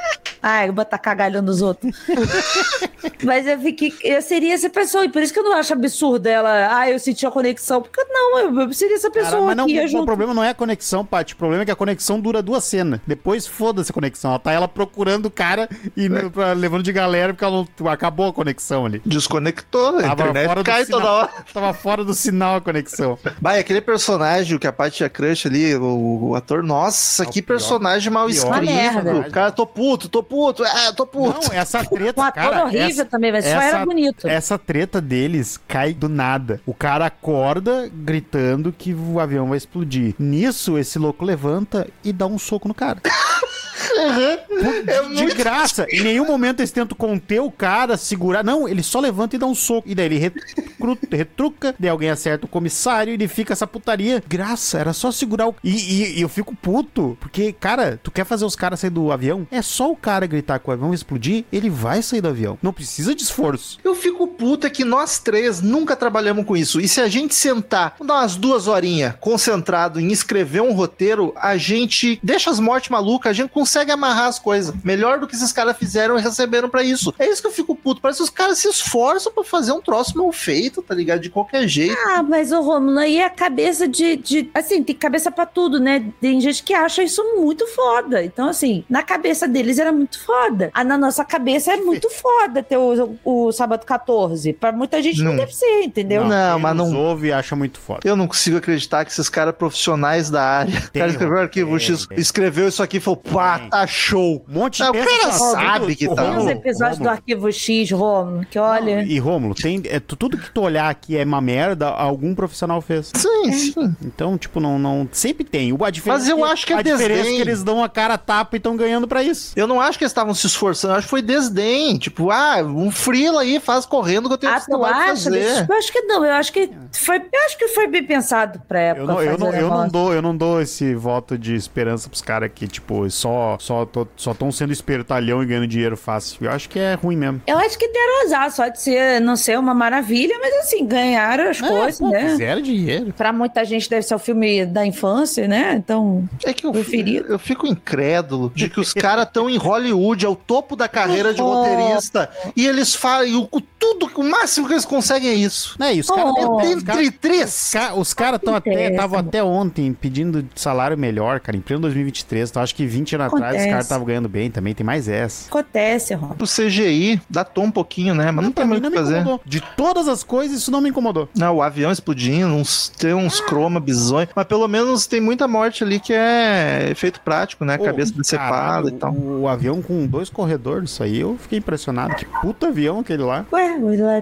Ai, eu vou botar cagalho nos outros. Mas eu fiquei. Eu seria essa pessoa, e por isso que eu não acho absurdo ela. Ah, eu senti a conexão. Porque não, eu, eu seria essa pessoa Cara, mas não, que ia o junto. problema não é a conexão, Paty. O problema é que a conexão dura duas cenas. Depois foda-se a conexão. Ela tá ela procurando o cara e no- pra- levando de galera porque ela não, acabou a conexão ali. Desconectou, a Tava internet fora do cai sinal. toda hora. Tava fora do sinal a conexão. Vai, aquele personagem o que a Paty tinha crush ali, o, o ator, nossa, É o que pior. personagem mal escrito. Cara, tô puto, tô puto, é, tô puto. Não, essa treta, Um ator cara. horrível essa- também, mas só era bonito. Essa treta deles cai do nada. O cara acorda gritando que o avião vai explodir. Nisso, esse louco levanta e dá um soco no cara. É De graça. Em nenhum momento eles tentam conter o cara, segurar. Não, ele só levanta e dá um soco. E daí ele recru- retruca, daí alguém acerta o comissário e ele fica essa putaria. Graça, era só segurar o. E, e- e eu fico puto, porque, cara, tu quer fazer os caras sair do avião? É só o cara gritar que o avião explodir, ele vai sair do avião. Não precisa de esforço. Eu fico puto é que nós três nunca trabalhamos com isso. E se a gente sentar, dar umas duas horinhas concentrado em escrever um roteiro, a gente deixa as mortes malucas, a gente consegue amarrar as coisas. Melhor do que esses caras fizeram e receberam pra isso. É isso que eu fico puto. Parece que os caras se esforçam pra fazer um troço mal feito, tá ligado? De qualquer jeito. Ah, mas o Romulo, aí é a cabeça de, de. Assim, tem cabeça pra tudo, né? Tem gente que acha isso muito foda. Então, assim, na cabeça deles era muito foda. Ah, na nossa cabeça é muito foda ter o, o Sábado 14. Pra muita gente não, Não. deve ser, entendeu? Não, quem mas não- ouve e acha muito foda. Eu não consigo acreditar que esses caras profissionais da área. O cara escreveu o arquivo tem, X, tem. escreveu isso aqui e falou: pá, Tá show. Um monte Não, o cara que- sabe que Ô, tá. Tem uns Rômulo, episódios do Arquivo X, Romulo, que olha. E Rômulo, tem, é, tu- tudo que tu olhar aqui é uma merda, algum profissional fez. Sim, sim. Então, tipo, não, não sempre tem. O- A diferença Mas eu acho que é a diferença é desdém. que eles dão a cara a tapa e estão ganhando pra isso. Eu não acho que eles estavam se esforçando, eu acho que foi desdém. Tipo, ah, um frila aí, faz correndo que eu tenho Ah, acha? fazer. Eu acho que não, eu acho que foi, eu acho que foi bem pensado pra época. Eu não, eu, não, eu, não dou, eu não dou esse voto de esperança pros caras que, tipo, só só tô- só estão sendo espertalhão e ganhando dinheiro fácil. Eu acho que é ruim mesmo. Eu acho que deram azar, só de ser, não ser uma maravilha, mas assim, ganharam as coisas, pô, né? Fizeram dinheiro. Pra muita gente deve ser o filme da infância, né? Então, É que eu, Preferido. eu fico incrédulo de que os caras estão em Hollywood, ao topo da carreira de Oh. roteirista, e eles falam, e o, tudo, o máximo que eles conseguem é isso. Os caras Oh. os cara- Entre três. Os caras estão até, estavam até ontem pedindo salário melhor, cara, em pleno 2023. Então acho que 20 anos atrás os Acontece. caras estavam ganhando bem também, tem mais essa. acontece, Ron. O CGI dá tom um pouquinho, né? Mas não, pra tem mim muito o não que me fazer. incomodou. De todas as coisas, isso não me incomodou. Não, o avião explodindo, uns, tem uns croma bizonhos, mas pelo menos tem muita morte ali que é efeito prático, né? Pô, Cabeça decepada e tal. O, o avião com dois corredores, isso aí, eu fiquei impressionado. Que puta avião aquele lá. Ué,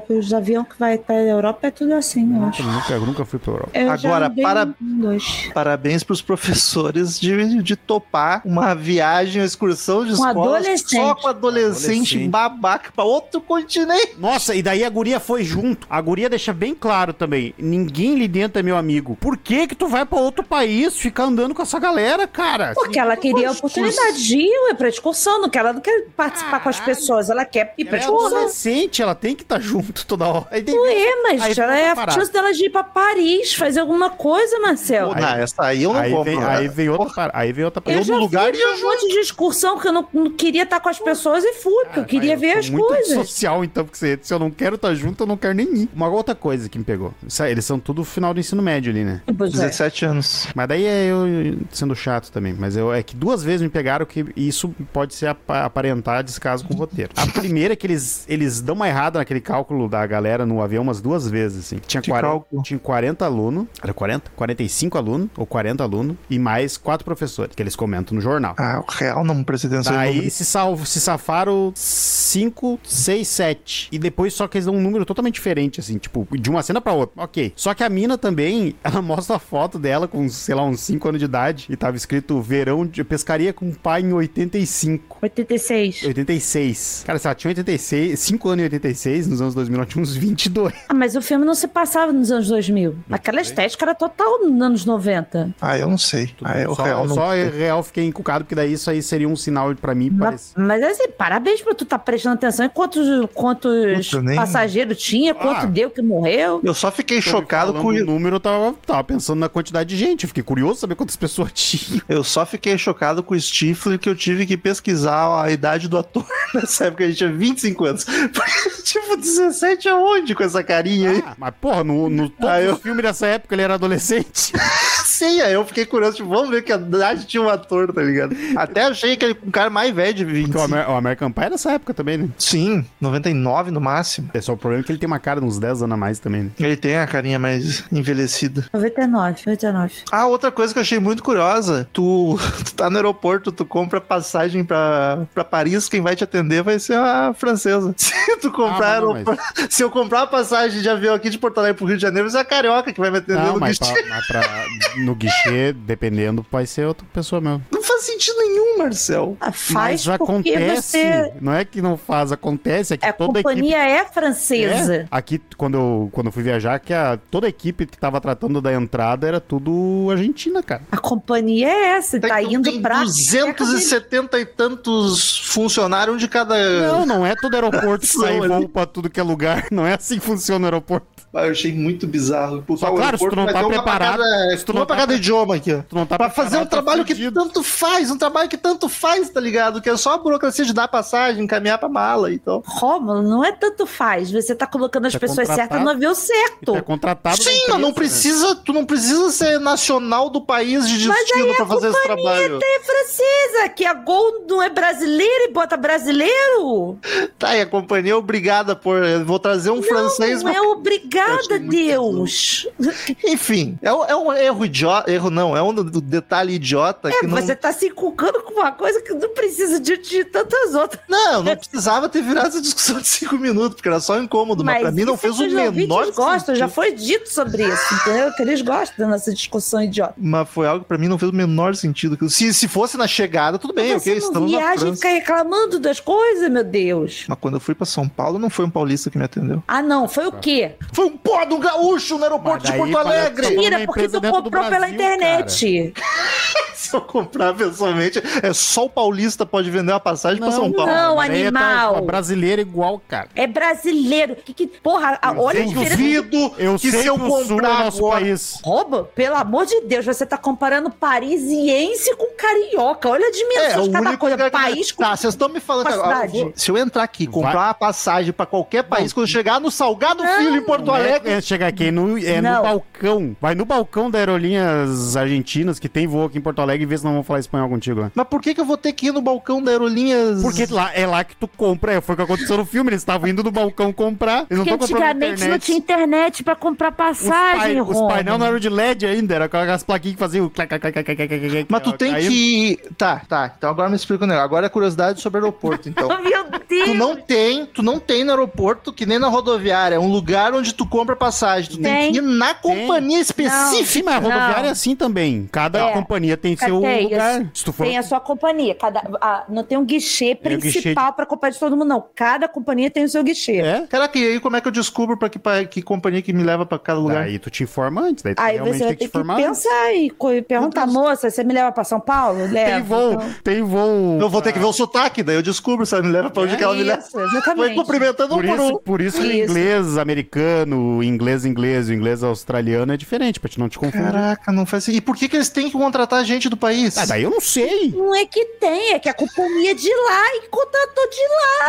os aviões que vai pra Europa é tudo assim, eu acho. Eu nunca, eu nunca fui pra Europa. Eu Agora, para- em dois. Parabéns pros professores de, de topar uma viagem, uma excursão de Com escola adolescente. só com adolescente, Adolescente. babaca pra outro continente. Nossa, e daí a guria foi junto. A guria deixa bem claro também. Ninguém ali dentro é meu amigo. Por que que tu vai pra outro país ficar andando com essa galera, cara? Porque ela queria a oportunidade de ir pra excursão, não quer, ela não quer participar com as pessoas, ela quer ir pra Ela é excursão. adolescente, ela tem que estar junto toda hora. Aí tem- Ué, mas Aí ela é a chance dela de ir pra Paris, fazer alguma coisa, Marcel. Pô, não, essa aí eu não aí, compro. vem, aí vem outra aí vem outra Eu Eu no lugar fiz ia um monte de excursão que eu não, não queria estar com as pessoas e fui, porque eu queria Ah, ver as muito coisas. social, então, porque se, se eu não quero estar junto, eu não quero nem ir. Uma outra coisa que me pegou. Eles são tudo final do ensino médio ali, né? Pois é. 17 anos. Mas daí é eu sendo chato também. Mas eu, é que duas vezes me pegaram que isso pode ser apa- aparentar descaso com o roteiro. A primeira é que eles, eles dão uma errada naquele aquele cálculo da galera no avião umas duas vezes, assim. Tinha, Que 40, cálculo? tinha 40 alunos. Era 40? 45 alunos, ou 40 alunos, e mais quatro professores, que eles comentam no jornal. Ah, real não Daí número. se, salvo, se safaram 5, 6, 7. E depois só que eles dão um número totalmente diferente, assim, tipo, de uma cena pra outra. Ok. Só que a mina também, ela mostra a foto dela com, sei lá, uns 5 anos de idade. E tava escrito verão de pescaria com pai em 85. 86. 86. Cara, se ela tinha 86, 5 anos em 86, nos anos 2000, ela tinha uns 22. Ah, mas o filme não se passava nos anos 2000. Aquela estética era total nos anos 90. Ah, eu não sei. Ah, é, o só, real não. só real fiquei encucado, porque daí isso aí seria um sinal pra mim. Mas, Parece... mas assim, parabéns por tu estar prestando atenção em quantos, quantos Puta, nem- passageiros tinha, quanto Ah. deu que morreu. Eu só fiquei chocado com o o número, eu tava, tava pensando na quantidade de gente. Eu fiquei curioso saber quantas pessoas tinham. Eu só fiquei chocado com o Stifler que eu tive que pesquisar a idade do ator nessa época. A gente tinha 25 anos. Porque, tipo, 17 aonde com essa carinha aí? Ah, mas, porra, no, no Ah, eu- filme dessa época ele era adolescente. Sim, aí eu fiquei curioso, tipo, vamos ver que idade tinha um ator, tá ligado? Até achei que ele um cara mais velho de 20. Porque o, Amer o American Pie é dessa época também, né? Sim, 99 no máximo. É só o problema é que ele tem uma cara de uns 10 anos a mais também, né? Ele tem a carinha mais envelhecida. 99, 99. Ah, outra coisa que eu achei muito curiosa: tu, tu tá no aeroporto, tu compra passagem pra, pra Paris, quem vai te atender vai ser a francesa. Se tu comprar Ah, não, aeroporto- Se eu comprar a passagem de avião aqui de Porto Alegre pro Rio de Janeiro, vai ser a carioca que vai me atender Não, no mas, guichê. pra, mas pra- no guichê, dependendo, vai ser outra pessoa mesmo. Não faz sentido nenhum, Marcel. Ah, faz mas acontece. você... Não é que não faz, acontece. É que A toda a equipe companhia é francesa. É, aqui, quando eu, quando eu fui viajar, que a, toda a equipe que tava tratando da entrada era tudo argentina, cara. A companhia é essa, tá indo tem pra... 270 e tantos funcionários de cada. Não, não é todo aeroporto que sai voo pra tudo que é lugar. Não é assim que funciona o aeroporto. Eu achei muito bizarro. Só o claro, se tu não tá preparado, cada- se tu não tá cada idioma aqui. Tu não tá pra fazer um tá trabalho que fudido. tanto faz, um trabalho que tanto faz, tá ligado? Que é só a burocracia de dar passagem, encaminhar pra mala e tal. Rômulo, não é tanto faz. Você tá colocando as Tá pessoas certas no avião certo. é contratado. Sim, empresa, mas não né? precisa, tu não precisa ser nacional do país de Mas destino pra fazer esse trabalho. É francesa, que a Gol não é brasileira e bota brasileiro. Tá, e a companhia é obrigada por. eu Vou trazer um francês. Não é Eu obrigada, muito Deus. Enfim, é, um- é um erro idiota. Erro não, é um detalhe idiota que É, não. você tá se inculcando com uma coisa que não precisa de, de tantas outras. Não, não precisava ter virado essa discussão de cinco minutos, porque era só incômodo, mas, pra mim não fez é que o menor gostam, já foi dito sobre isso, entendeu? Que eles gostam da nossa discussão idiota. Mas foi algo que pra mim não fez o menor sentido. Se, se fosse na chegada, tudo bem, Você ok, não estamos na viaja e fica reclamando das coisas, meu Deus. Mas quando eu fui pra São Paulo, não foi um paulista que me atendeu. Ah, não, foi o quê? Foi um pó do gaúcho no aeroporto de Porto parece Alegre. Mentira, porque tu comprou pela internet. Se eu comprar pessoalmente, é só o paulista pode vender uma passagem pra São Paulo. não. tá animal. uma brasileira igual, cara. É brasileiro. Que, que, porra, a- olha a Eu diferença. duvido Eu que sei se eu que o sul é comprar nosso país. Rouba, pelo amor de Deus, você tá comparando parisiense com carioca. Olha a É, dimensão o de cada coisa. que- País com. Tá, vocês estão me falando com a que agora, eu se eu entrar aqui, comprar Vai- uma passagem pra qualquer país, quando eu chegar no Salgado Filho em Porto Não é- Alegre, É, chegar aqui no, é no balcão. Vai no balcão da Aerolinhas Argentinas, que tem voo aqui em Porto Alegre, e vê se não vão falar espanhol contigo lá. mas por que, que eu vou ter que ir no balcão da Aerolinhas? Porque lá, é lá que tu compra. É, foi o que aconteceu no filme. Eles estavam indo no balcão comprar. Eles não Porque antigamente não tinha internet pra comprar Os, passagem, pai, os painel não eram de LED ainda, era com aquelas plaquinhas que faziam. Mas tu tem caindo. que. Tá, tá. Então agora me explica o negócio. Agora é curiosidade sobre aeroporto, então. Meu Deus. Tu não tem, tu não tem no aeroporto, que nem na rodoviária, é um lugar onde tu compra passagem. Tu tem, Tem. que ir na companhia Sim, específica. mas a rodoviária Não. é assim também. Cada É. companhia tem seu Tem, lugar. Se tu for... Tem a sua companhia. Cada, a- não tem um guichê Tem principal pra comprar de todo mundo, não. Cada companhia tem o seu guichê. É? Caraca, e aí como é que eu descubro pra que, pra que companhia que me leva pra cada lugar? Daí tu te informa antes. Daí tu Aí realmente você vai tem que que pensar e e perguntar, moça, você me leva pra São Paulo? Leva. Tem voo, Então, tem voo. Eu vou ter que ver o sotaque, daí eu descubro se ela me leva pra onde É que ela me leva. Isso, Foi exatamente. cumprimentando um Por por um. isso, por isso que o Isso. inglês americano, o inglês inglês, o inglês australiano é diferente, pra te não te confundir. Caraca, não faz sentido. E por que, que eles têm que contratar gente do país? Ah, daí eu não sei. Não é que tem, é que a companhia de lá e contratou de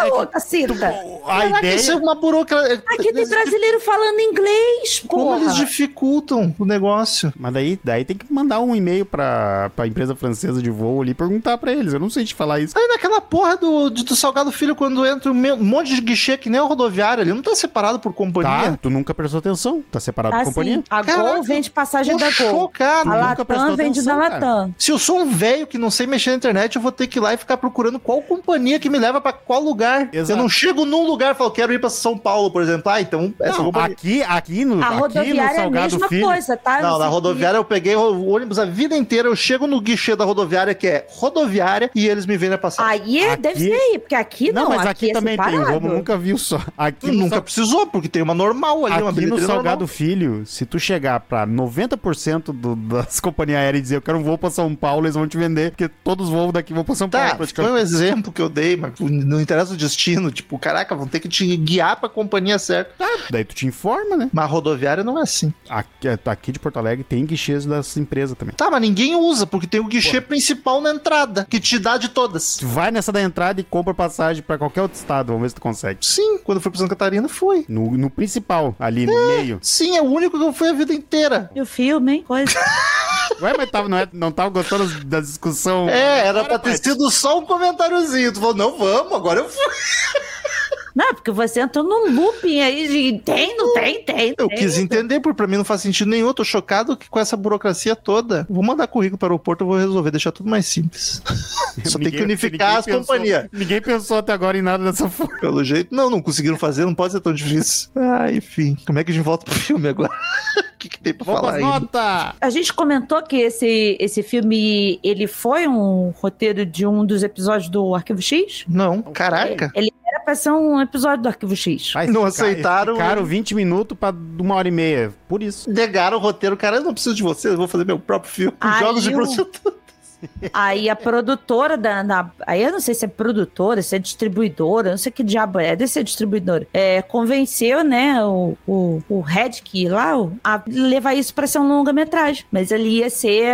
lá, É ô caceta. A Caraca, ideia... isso é uma burocracia. Aqui tem brasileiro falando inglês, Como porra. eles dificultam o negócio? Mas daí, daí tem que mandar um e-mail pra, pra empresa francesa de voo ali e perguntar pra eles. Eu não sei te falar isso. Aí naquela porra do, do Salgado Filho quando entra um monte de guichê que nem a rodoviária. Ele não tá separado por Tá, companhia. tu nunca prestou atenção. Tá separado Ah, da companhia. sim. A Caraca, Gol vende passagem da Gol. chocado. A nunca prestou Latam vende atenção, da cara. Latam. Se eu sou um velho que não sei mexer na internet, eu vou ter que ir lá e ficar procurando qual companhia que me leva pra qual lugar. Exato. Eu não chego num lugar e falo, quero ir pra São Paulo, por exemplo. Ah, então essa Não, companhia. aqui, aqui no, A aqui no rodoviária é a Salgado mesma Filho. coisa, tá? Não, na sei rodoviária eu peguei o ônibus a vida inteira, eu chego no guichê da rodoviária, que é rodoviária, e eles me vendem a que- passagem. Aí é- Aqui- deve ser aí, porque aqui não, Não, mas aqui, é também tem. O separado. Romo nunca viu só. Aqui nunca precisou, porque tem uma normal ali, uma Aqui no Salgado normal. Filho, se tu chegar pra 90% do- das companhias aéreas e dizer eu quero um voo pra São Paulo, eles vão te vender, porque todos os voos daqui vão pra São Paulo. Tá, foi praticamente. um exemplo que eu dei, mas não interessa o destino. Tipo, caraca, vão ter que te guiar pra companhia certa. Daí tu te informa, né? Mas a rodoviária não é assim. Aqui, aqui de Porto Alegre tem guichês das empresas também. Tá, mas ninguém usa, porque tem o guichê principal na entrada, que te dá de todas. Tu vai nessa da entrada e compra passagem pra qualquer outro estado, vamos ver se tu consegue. Sim, quando foi pra Santa Catarina, foi. No, no principal, ali no meio. Sim, é o único que eu fui a vida inteira. E o filme, hein? Coisa. Ué, mas tava, não, é, não tava gostando da discussão? É, era pra ter sido só um comentáriozinho. Tu falou, não, vamos, agora eu fui. Não, porque você entrou num looping aí de tem, não tem, tem. Eu tem. quis entender, porque pra mim não faz sentido nenhum. Eu tô chocado que com essa burocracia toda. Vou mandar currículo para o aeroporto, eu vou resolver, deixar tudo mais simples. Só tem que Ninguém- unificar ninguém as companhias. Ninguém pensou até agora em nada dessa forma. Pelo jeito, não, não conseguiram fazer, não pode ser tão difícil. Ah, enfim. Como é que a gente volta pro filme agora? O que, que tem pra Vamos falar notas! A gente comentou que esse, esse filme, ele foi um roteiro de um dos episódios do Arquivo X? Não, caraca. Ele era pra ser um episódio do Arquivo X. Vai, Não aceitaram. Ficaram 20 minutos pra uma hora e meia. Por isso. Negaram o roteiro, cara, eu não preciso de vocês, eu vou fazer meu próprio filme. Aí Jogos de prostituta. Aí a produtora da, Aí eu não sei se é produtora, se é distribuidora, não sei que diabo é, deve ser distribuidora. É, convenceu, né, o, o, o Redk lá o- a levar isso pra ser um longa-metragem. Mas ele ia ser.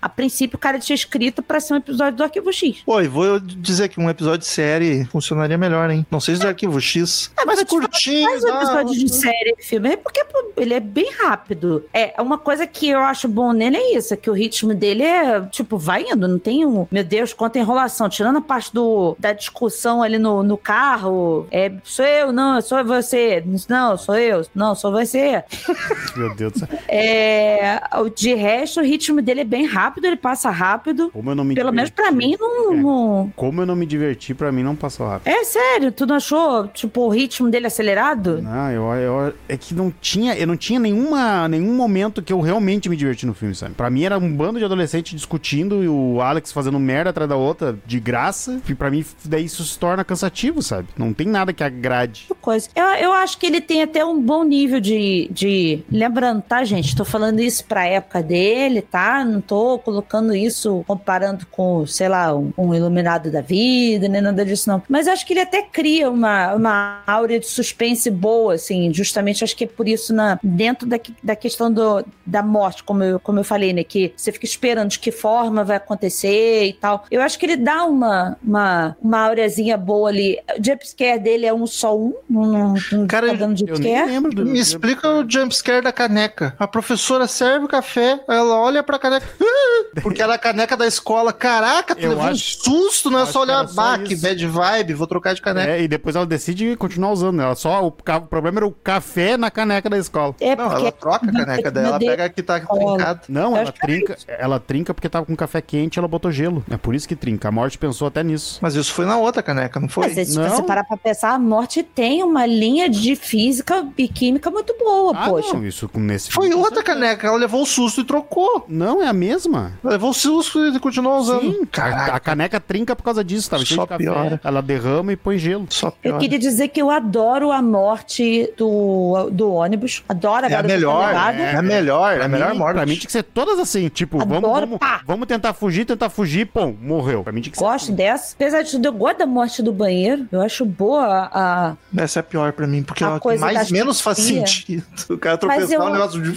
A princípio, o cara tinha escrito pra ser um episódio do Arquivo X. Pô, e vou dizer que um episódio de série funcionaria melhor, hein? Não sei se do Arquivo X. É, mais falar, curtinho. Mas o ah, episódio de série filme é porque ele é bem rápido. É, uma coisa que eu acho bom nele é isso, é que o ritmo dele é, tipo, vai indo, não tem um, meu Deus, quanta enrolação. Tirando a parte do, da discussão ali no, no carro, é, sou eu, não, sou você, não, sou eu, não, sou você. Meu Deus do céu. É, de resto, o ritmo dele é bem rápido, ele passa rápido. Como eu não me Pelo menos pra mim, não, É. não- Como eu não me diverti, pra mim não passou rápido. É sério, tu não achou, tipo, o ritmo dele acelerado? Não, eu, eu- é que não tinha, eu não tinha nenhuma, nenhum momento que eu realmente me diverti no filme, sabe? Pra mim era um bando de adolescentes discutindo e o Alex fazendo merda atrás da outra de graça. E pra mim daí isso se torna cansativo, sabe? Não tem nada que agrade. coisa. Eu, eu acho que ele tem até um bom nível de, de. Lembrando, tá, gente? Tô falando isso pra época dele, tá? Não tô colocando isso comparando com, sei lá, um, um iluminado da vida, nem nada disso, não. Mas acho que ele até cria uma, uma áurea de suspense boa, assim. Justamente acho que é por isso, na, dentro da, da questão do, da morte, como eu, como eu falei, né? Que você fica esperando de que forma vai acontecer e tal. Eu acho que ele dá uma, uma, uma aureazinha boa ali. O jumpscare dele é um só um. Não, não Cara, tá dando Eu nem jumpscare. lembro do. Me explica o jumpscare da caneca. A professora serve o café, ela olha pra caneca. Porque era a caneca da escola. Caraca, tu Eu levou acho- um susto, não é só olhar bah, que bad vibe, vou trocar de caneca. É, e depois ela decide continuar usando. Ela só o, o problema era o café na caneca da escola. É Não, porque ela troca a caneca dela, ela pega a que tá trincada. Não, ela trinca, ela trinca porque tava com café quente, ela botou gelo. É por isso que trinca. A morte pensou até nisso. Mas isso foi na outra caneca, não foi? Mas se Não. você parar pra pensar, a morte tem uma linha de física e química muito boa, Ah, poxa. não, isso com- nesse Foi outra caneca, ela levou o susto e trocou. Não, é a mesma. Ela levou o susto e continuou usando. Sim, a, Caraca, a caneca trinca por causa disso, tava cheio Só de café. piora. Ela derrama e põe gelo. só Eu pior. queria dizer que eu adoro a morte do, do ônibus. Adoro É a garota melhor, é a melhor, é a melhor morte. Pra mim tinha que ser todas assim, tipo, vamos, Adoro, vamos, pá. vamos tentar fugir, tentar fugir, pum, morreu. Pra mim tinha que ser Gosto assim. dessa. Apesar de tudo, eu gosto da morte do banheiro. Eu acho boa a. Essa é a pior pra mim, porque A ela coisa mais da menos faz sentido. O cara tropeçar eu- um negócio de...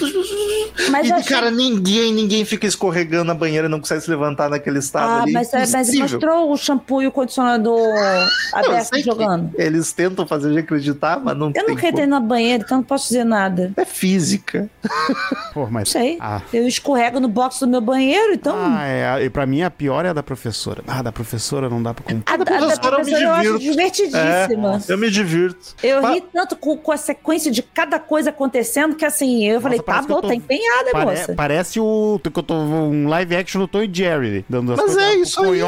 Mas e, achei- cara, ninguém, ninguém fica escorregando na banheira e não consegue se levantar naquele estado Ah, ali. mas, é- mas Impossível. mostrou o shampoo e o condicionador aberto jogando. Eles tentam fazer a gente acreditar, mas não Eu tem não como. na banheira, então não posso dizer nada. É física. Pô, mas. Não sei. Ah, Eu escorrego no box do meu banheiro, então. Ah, é, a, e pra mim a pior é a da professora. Ah, da professora não dá pra comprar. A, da- a da professora eu me professora eu acho divirto. divertidíssima. Eu me divirto. Eu Pa- ri tanto com, com a sequência de cada coisa acontecendo que assim, eu falei, tá parece que eu bom, tô- tá empenhada, Pare- moça. parece o que eu tô um live action do Tom e Jerry dando as Mas é isso aí.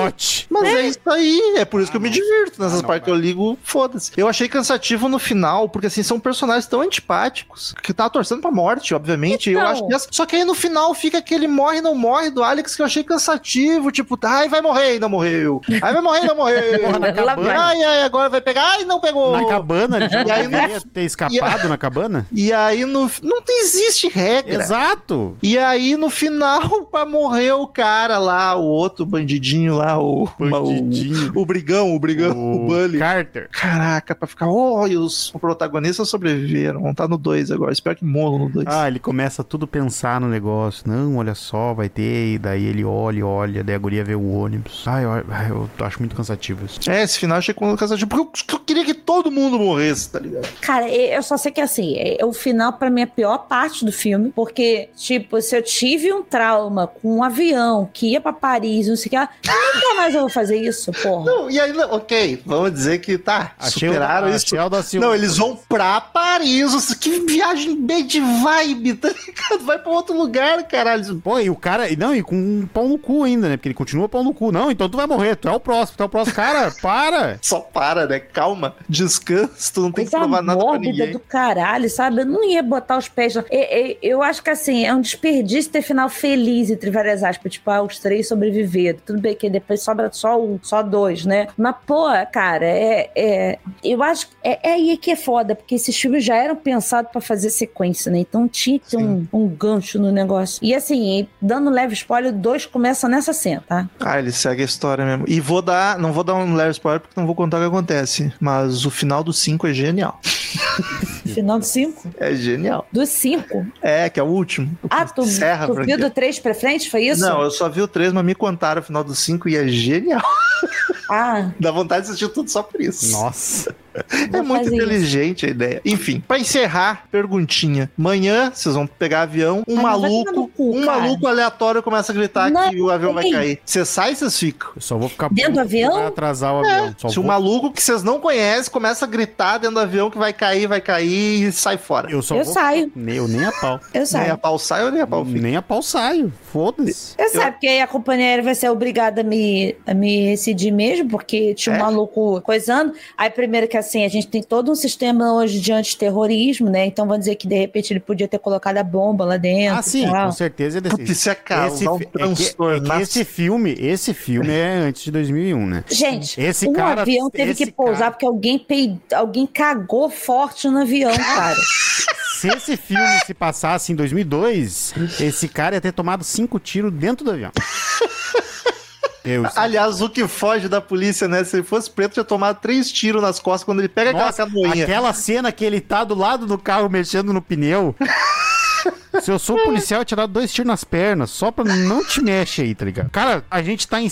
Mas é. isso aí, é por isso que eu me divirto. Nessas Ah, não, partes que eu ligo, foda-se. Eu achei cansativo no final, porque assim, são personagens tão antipáticos que tava torcendo pra morte, obviamente. Eu Então. acho que essa- Só que aí no final fica aquele morre não morre do Alex que eu achei cansativo. Tipo, ai, vai morrer e não morreu. Ai, vai morrer e não morreu. Ai, ai, agora vai pegar. Ai, não pegou. na cabana, ele já E aí no- ter escapado na cabana. E aí no. Não existe regra. Exato. E aí, no final, pra morrer o cara lá, o outro bandidinho lá, o. Bandidinho. O, o brigão, o brigão, o, Bully. Carter. Caraca, pra ficar. Oh, e os protagonistas sobreviveram. Vão estar no 2 agora. Espero que morram no 2. Ah, ele começa tudo a pensar no negócio. Não, olha só, vai ter. E daí ele olha, olha. Daí a guria vê o ônibus. Ai, eu, ai, eu acho muito cansativo isso. É, esse final eu achei com cansativo. Porque eu, eu queria que todo mundo morresse, tá ligado? Cara, eu só sei que assim, é- o final pra mim é a pior parte do filme, porque, tipo, se eu tive um trauma com um avião que ia pra Paris, não sei o que, lá, nunca mais eu vou fazer isso, porra. Não, e aí, não, ok, vamos dizer que tá, Achei o- superaram isso. achei o da Silva. Não, eles vão pra Paris. Nossa, Que viagem bem de vibe, tá ligado? Vai pra outro lugar, caralho. Pô, e o cara. e Não, e com um pau no cu ainda, né? Porque ele continua pau no cu. Não, então tu vai morrer. Tu é o próximo, tu é o próximo. Cara, para! Só para, né? Calma, descansa, tu não tem que Coisa provar nada pra mórbida ninguém. do caralho, sabe? Eu não ia botar os pés lá. E- e- Eu acho que assim, é um desperdício ter final feliz, entre várias aspas. Tipo, ah, os três sobreviveram. Tudo bem que depois sobra só um, só dois, né? Mas, pô, cara, é. é- eu acho que é, é aí que é foda, porque esses filmes já eram pensados pra fazer sequência, né? Então tinha que ter um, um gancho no negócio. E assim, dando leve spoiler, dois começa nessa cena, tá? Ah, ele segue a história mesmo. E vou dar, não vou dar um leve spoiler porque não vou contar o que acontece. Mas o final do 5 é genial. Final do cinco? É genial. Do cinco? É, que é o último. Ah, tu, tu viu do três pra frente? Foi isso? Não, eu só vi o 3, mas me contaram o final do 5 e é genial. Ah, Dá vontade de assistir tudo só por isso. Nossa. É muito fazer isso. inteligente a ideia. Enfim, pra encerrar, perguntinha. Amanhã vocês vão pegar avião, um Ah, maluco, cu, um cara. maluco aleatório começa a gritar Não, que o avião vai cair. Vocês saem, vocês ficam. Eu só vou ficar Dentro do avião? Vai atrasar o avião. Só Se um vou- maluco que vocês não conhecem começa a gritar dentro do avião que vai cair, vai cair e sai fora. Eu só Eu vou- saio. Nem, eu nem a pau. eu Nem a saio. pau sai ou nem a pau fica. Nem a pau saio. Foda-se. Eu sabe, porque aí a companhia aérea vai ser obrigada a me, a me decidir mesmo, porque tinha um É. maluco coisando. Aí, primeiro que assim, a gente tem todo um sistema hoje de antiterrorismo, né? Então, vamos dizer que de repente ele podia ter colocado a bomba lá dentro. Ah, sim, tal. com certeza Porque isso é causar um é que- é transtorno. que esse filme, esse filme é antes de 2001, né? Gente, Esse um cara- avião teve esse que pousar cara- porque alguém, pei... alguém cagou forte no avião, cara. Se esse filme se passasse em 2002, esse cara ia ter tomado cinco tiros dentro do avião. Aliás, o que foge da polícia, né? Se ele fosse preto, tinha tomado três tiros nas costas quando ele pega Nossa, aquela canoinha. aquela cena que ele tá do lado do carro mexendo no pneu. Se eu sou policial, eu tinha dado dois tiros nas pernas, só pra não te mexe aí, tá ligado? Cara, a gente tá em-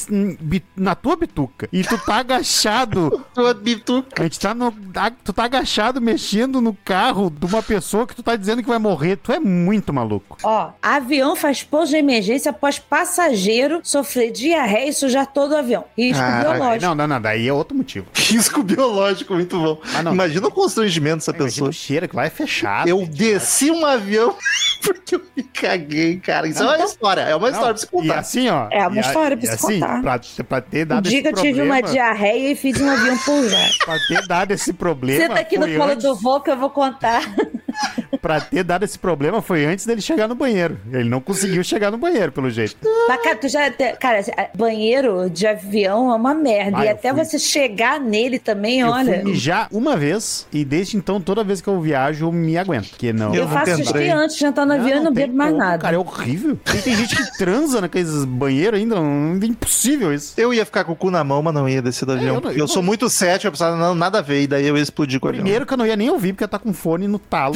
na tua bituca e tu tá agachado. Tua bituca. A gente tá no. a- Tu tá agachado mexendo no carro de uma pessoa que tu tá dizendo que vai morrer. Tu é muito maluco. Ó, avião faz pouso de emergência após passageiro sofrer diarreia e sujar todo o avião. Risco Caraca, biológico. Não, não, não, daí é outro motivo. Risco biológico, muito bom. Ah, não. Imagina o constrangimento dessa Imagina pessoa. o cheiro que lá é fechado. Eu desci um avião porque eu me caguei, cara. Isso é uma história. É uma história pra você E contar. assim, ó. É uma e a- história pra e se assim, contar. Pra, pra ter dado que esse eu tive uma diarreia e fiz um avião pousar. Pra ter dado esse problema. Senta aqui no colo antes- do vô que eu vou contar. Pra ter dado esse problema foi antes dele chegar no banheiro. Ele não conseguiu chegar no banheiro, pelo jeito. Mas, cara, tu já. Cara, banheiro de avião é uma merda. Ah, e eu até fui. você chegar nele também, Eu olha. fui mijar uma vez e desde então, toda vez que eu viajo, eu me aguento. Porque não. Eu, Eu faço xixi antes de entrar no avião e não tem bebo mais como, nada. Cara, é horrível. Tem, tem gente que transa naqueles banheiros ainda. Não, é impossível isso. Eu ia ficar com o cu na mão, mas não ia descer do avião. eu não- eu eu sou não- muito cético, eu pensava, não, nada a ver, e daí eu ia explodir com o avião. Primeiro que eu não ia nem ouvir, porque tá com fone no talo.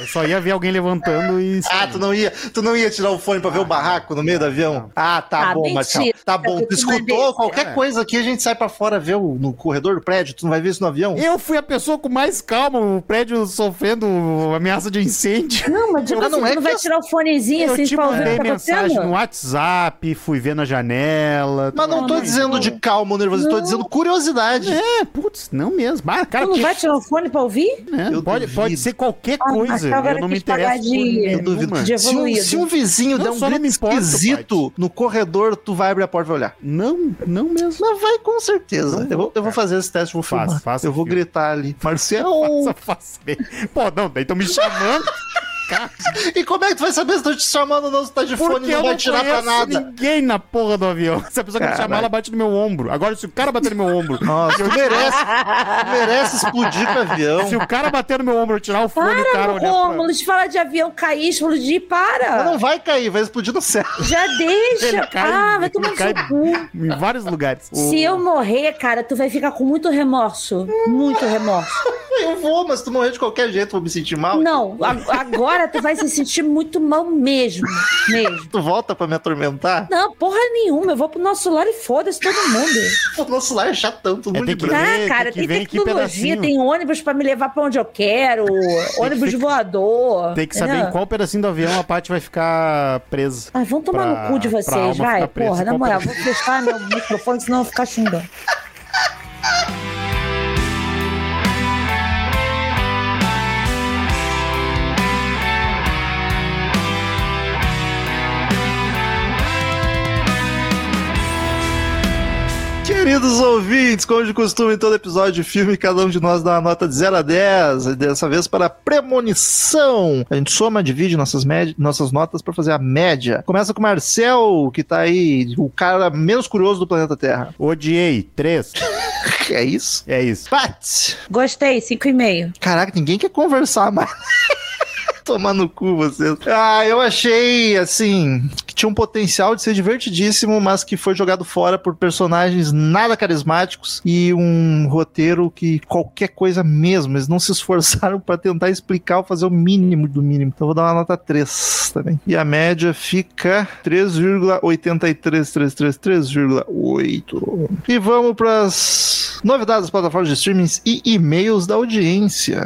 Eu só ia ver alguém levantando e. Ah, tu não ia, tu não ia tirar o fone pra ver o barraco no meio do avião? Ah, tá Ah, bom. Marcelo. Tá bom. Eu Tu escutou qualquer É. coisa aqui, a gente sai pra fora ver o, no corredor do prédio. Tu não vai ver isso no avião? Eu fui a pessoa com mais calma, o prédio sofrendo ameaça de incêndio. Não, mas tipo não assim, é tu não vai que- tirar o fonezinho Eu assim te pra ouvir o mandei mensagem no WhatsApp, fui ver na janela. Mas não Não, tô dizendo não. de calma ou nervoso, tô Não. dizendo curiosidade. É, putz, não mesmo. Ah, cara, Tu não que- vai tirar o fone pra ouvir? é, Eu pode, duvido. pode ser qualquer Ah, coisa. Eu não me interesso de-. De Se um, se um vizinho Não, der um não grito esquisito no corredor, tu vai abrir a porta e vai olhar. Não, não mesmo. Mas vai com certeza. Eu vou, eu vou fazer esse teste, vou faça eu vou gritar ali. Marcelo! Faça, faça. Pô, não, daí estão me chamando. E como é que tu vai saber se estão te chamando ou não? Se tá de fone porque e não eu vai não tirar pra nada. ninguém na porra do avião. Se a pessoa que me chamar, ela bate no meu ombro. Agora, se o cara bater no meu ombro... Nossa, tu merece, merece explodir com o avião. Se o cara bater no meu ombro, eu tirar o fone e o cara Para, olhar pra... De falar de avião cair, explodir, Mas para! não vai cair, vai explodir no céu. Já deixa! Ele cai, ah, vai tomar cai em vários lugares. Se eu morrer, cara, tu vai ficar com muito remorso. Muito remorso. Eu vou, mas tu morrer de qualquer jeito, vou me sentir mal. Não, a- agora tu vai se sentir muito mal mesmo. Mesmo. Tu volta pra me atormentar? Não, porra nenhuma. Eu vou pro nosso lar e foda-se todo mundo. O nosso lar é chatão, todo É, mundo tem de que ver, Ah, cara, tem que tem, tecnologia, tem ônibus pra me levar pra onde eu quero, ônibus que- voador. Tem que saber em qual pedacinho do avião a Paty vai ficar presa. Ai, vão tomar pra- no cu de vocês, vai. Porra, na moral, vou fechar meu microfone, senão eu vou ficar xingando. Queridos ouvintes, como de costume em todo episódio de filme, cada um de nós dá uma nota de 0 a 10, e dessa vez para premonição. A gente soma, divide nossas, nossas notas para fazer a média. Começa com o Marcel, que tá aí, o cara menos curioso do planeta Terra. Odiei. Três. É isso? É isso. Pat! Gostei, 5,5. Caraca, ninguém quer conversar mais. Tomar no cu vocês. Ah, eu achei, assim, que tinha um potencial de ser divertidíssimo, mas que foi jogado fora por personagens nada carismáticos e um roteiro que qualquer coisa mesmo. Eles não se esforçaram pra tentar explicar ou fazer o mínimo do mínimo. Então vou dar uma nota 3 também. E a média fica 3,83333,8. E vamos pras novidades das plataformas de streamings e e-mails da audiência.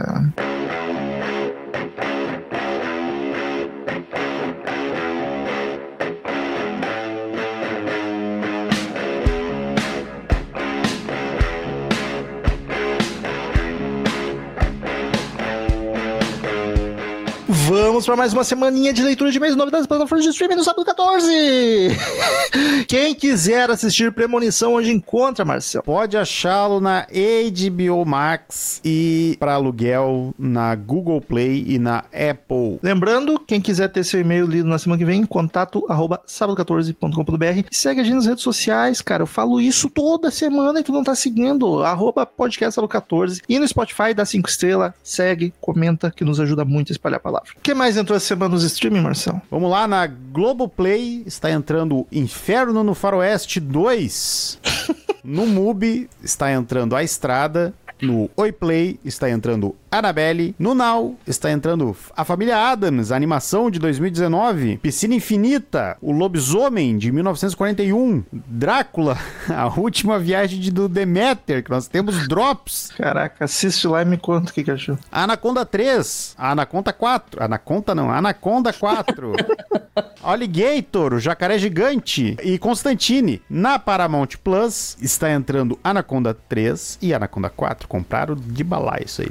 Vamos para mais uma semaninha de leitura de e novidades das plataformas de streaming no sábado 14. Quem quiser assistir Premonição, onde encontra, Marcel? Pode achá-lo na HBO Max e para aluguel na Google Play e na Apple. Lembrando, quem quiser ter seu e-mail lido na semana que vem, contato arroba sábado14.com.br. E segue a gente nas redes sociais, cara. Eu falo isso toda semana e tu não tá seguindo. Arroba podcast sábado14. E no Spotify, dá cinco estrelas, segue, comenta, que nos ajuda muito a espalhar a palavra. O que mais entrou essa semana nos streaming, Marcel? Vamos lá, na Globoplay está entrando Inferno no Faroeste 2. No MUBI está entrando A Estrada. No Oi Play está entrando Annabelle. No Now está entrando A Família Adams, a animação de 2019. Piscina Infinita, O Lobisomem de 1941. Drácula, a última viagem de, do Demeter, que nós temos drops. Caraca, assiste lá e me conta o que, que achou. Anaconda 3, Anaconda 4, Anaconda não, Anaconda 4, Alligator, o Jacaré Gigante e Constantine. Na Paramount Plus está entrando Anaconda 3 e Anaconda 4. Compraram de balaio isso aí.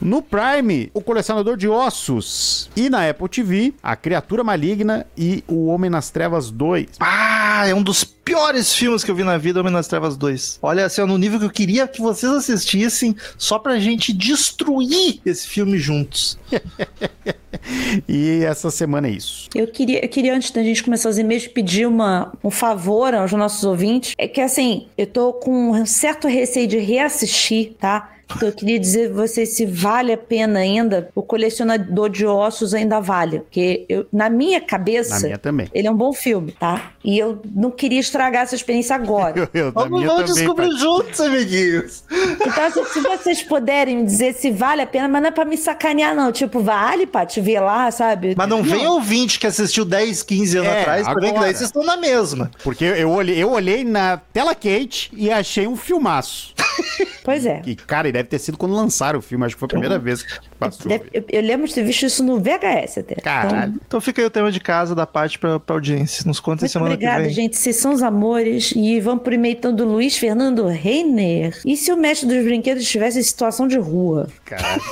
No Prime, o Colecionador de Ossos. E na Apple TV, A Criatura Maligna e O Homem nas Trevas 2. Ah, é um dos piores filmes que eu vi na vida, Homem nas Trevas 2. Olha, assim, é no nível que eu queria que vocês assistissem só pra gente destruir esse filme juntos. E essa semana é isso. Eu queria, eu queria, antes da gente começar os e-mails, pedir uma, um favor aos nossos ouvintes. É que, assim, eu tô com um certo receio de reassistir, tá? Eu queria dizer pra vocês se vale a pena ainda, o colecionador de ossos ainda vale. Porque eu, na minha cabeça, Na minha também. ele é um bom filme, tá? E eu não queria estragar essa experiência agora. Eu, eu, Vamos, vamos também, descobrir Paty. juntos, amiguinhos. Então, assim, se vocês puderem me dizer se vale a pena, mas não é pra me sacanear, não. Tipo, vale pra te ver lá, sabe? Mas não vem ouvinte que assistiu 10, 15 anos É, atrás, pra ver que agora. daí vocês estão na mesma. Porque eu olhei, eu olhei na tela quente e achei um filmaço. Pois é. E, cara, e deve ter sido quando lançaram o filme. Acho que foi a primeira vez que passou. Deve- eu, eu lembro de ter visto isso no VHS até. Caralho. Então fica aí o tema de casa da parte pra, pra audiência. Nos conta Muito semana obrigada, que vem. gente. Vocês são os amores. E vamos pro e-mail então do Luiz Fernando Reiner. E se o mestre dos brinquedos estivesse em situação de rua? Caralho.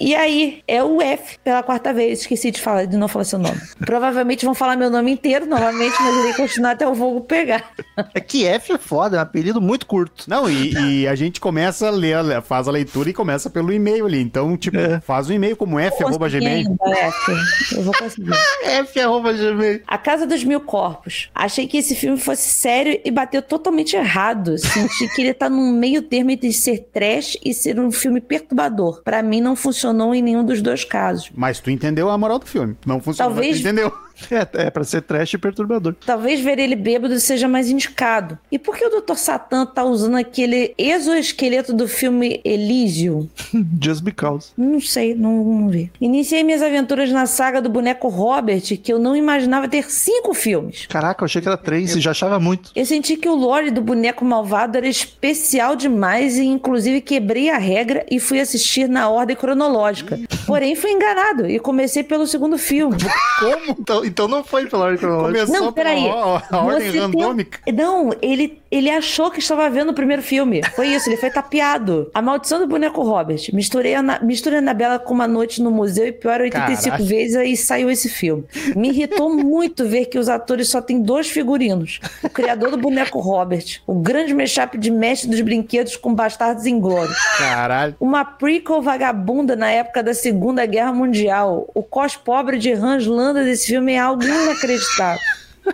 E aí, é o F pela quarta vez. Esqueci de falar, de não falar seu nome. Provavelmente vão falar meu nome inteiro novamente, mas irei continuar até o fogo pegar. É que F é foda, é um apelido muito curto. Não, e, e a gente começa a ler, faz a leitura e começa pelo e-mail ali. Então, tipo, É. faz um e-mail como f, arroba gmail. F. Eu vou conseguir. F arroba gmail. A Casa dos Mil Corpos. Achei que esse filme fosse sério e bateu totalmente errado. Senti que ele tá num meio termo entre ser trash e ser um filme perturbador. Pra mim, não funcionou em nenhum dos dois casos. Mas tu entendeu a moral do filme. Não funcionou, Talvez- mas tu entendeu. É, é pra ser trash e perturbador. Talvez ver ele bêbado seja mais indicado. E por que o Dr. Satan tá usando aquele exoesqueleto do filme Elysium? Just because. Não sei, não, não vi. Iniciei minhas aventuras na saga do boneco Robert, que eu não imaginava ter cinco filmes. Caraca, eu achei que era três e já achava muito. Eu senti que o lore do boneco malvado era especial demais e, inclusive, quebrei a regra e fui assistir na ordem cronológica. Porém, fui enganado e comecei pelo segundo filme. Como? Então, então não foi pela ordem cronológica. Começou Não, peraí. pela a ordem Você tem- randômica. Não, ele, ele achou que estava vendo o primeiro filme. Foi isso, ele foi tapeado. A Maldição do Boneco Robert. Misturei a, Na- misturei a Anabela com uma noite no museu e pior 85 Caralho. vezes aí saiu esse filme. Me irritou muito ver que os atores só têm dois figurinos. O criador do Boneco Robert. O grande mashup de mestre dos brinquedos com Bastardos Inglórios. Caralho. Uma prequel vagabunda na época da Segunda Guerra Mundial. O cos pobre de Hans Landa desse filme é algo inacreditável.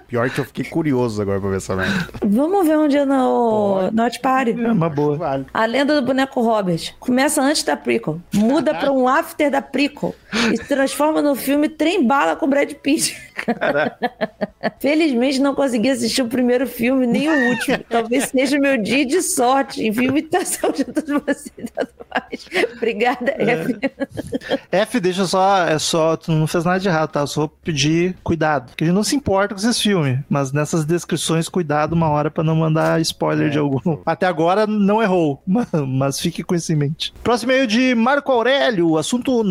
Pior que eu fiquei curioso agora pra ver essa merda. Vamos ver um dia no, no Watch Party. É uma boa. Vale. A lenda do boneco Robert começa antes da prequel, muda pra um after da prequel e se transforma no filme Trem Bala com Brad Pitt. Felizmente não consegui assistir o primeiro filme nem o último. Talvez seja meu dia de sorte. Enfim, imitação de todos vocês. Obrigada, F. F, deixa só, é só, tu não fez nada de errado, tá? Eu só vou pedir cuidado. Porque a gente não se importa com esses filmes, mas nessas descrições, cuidado uma hora pra não mandar spoiler de algum. Até agora não errou, mas, mas fique com isso em mente. Próximo e-mail de Marco Aurélio, assunto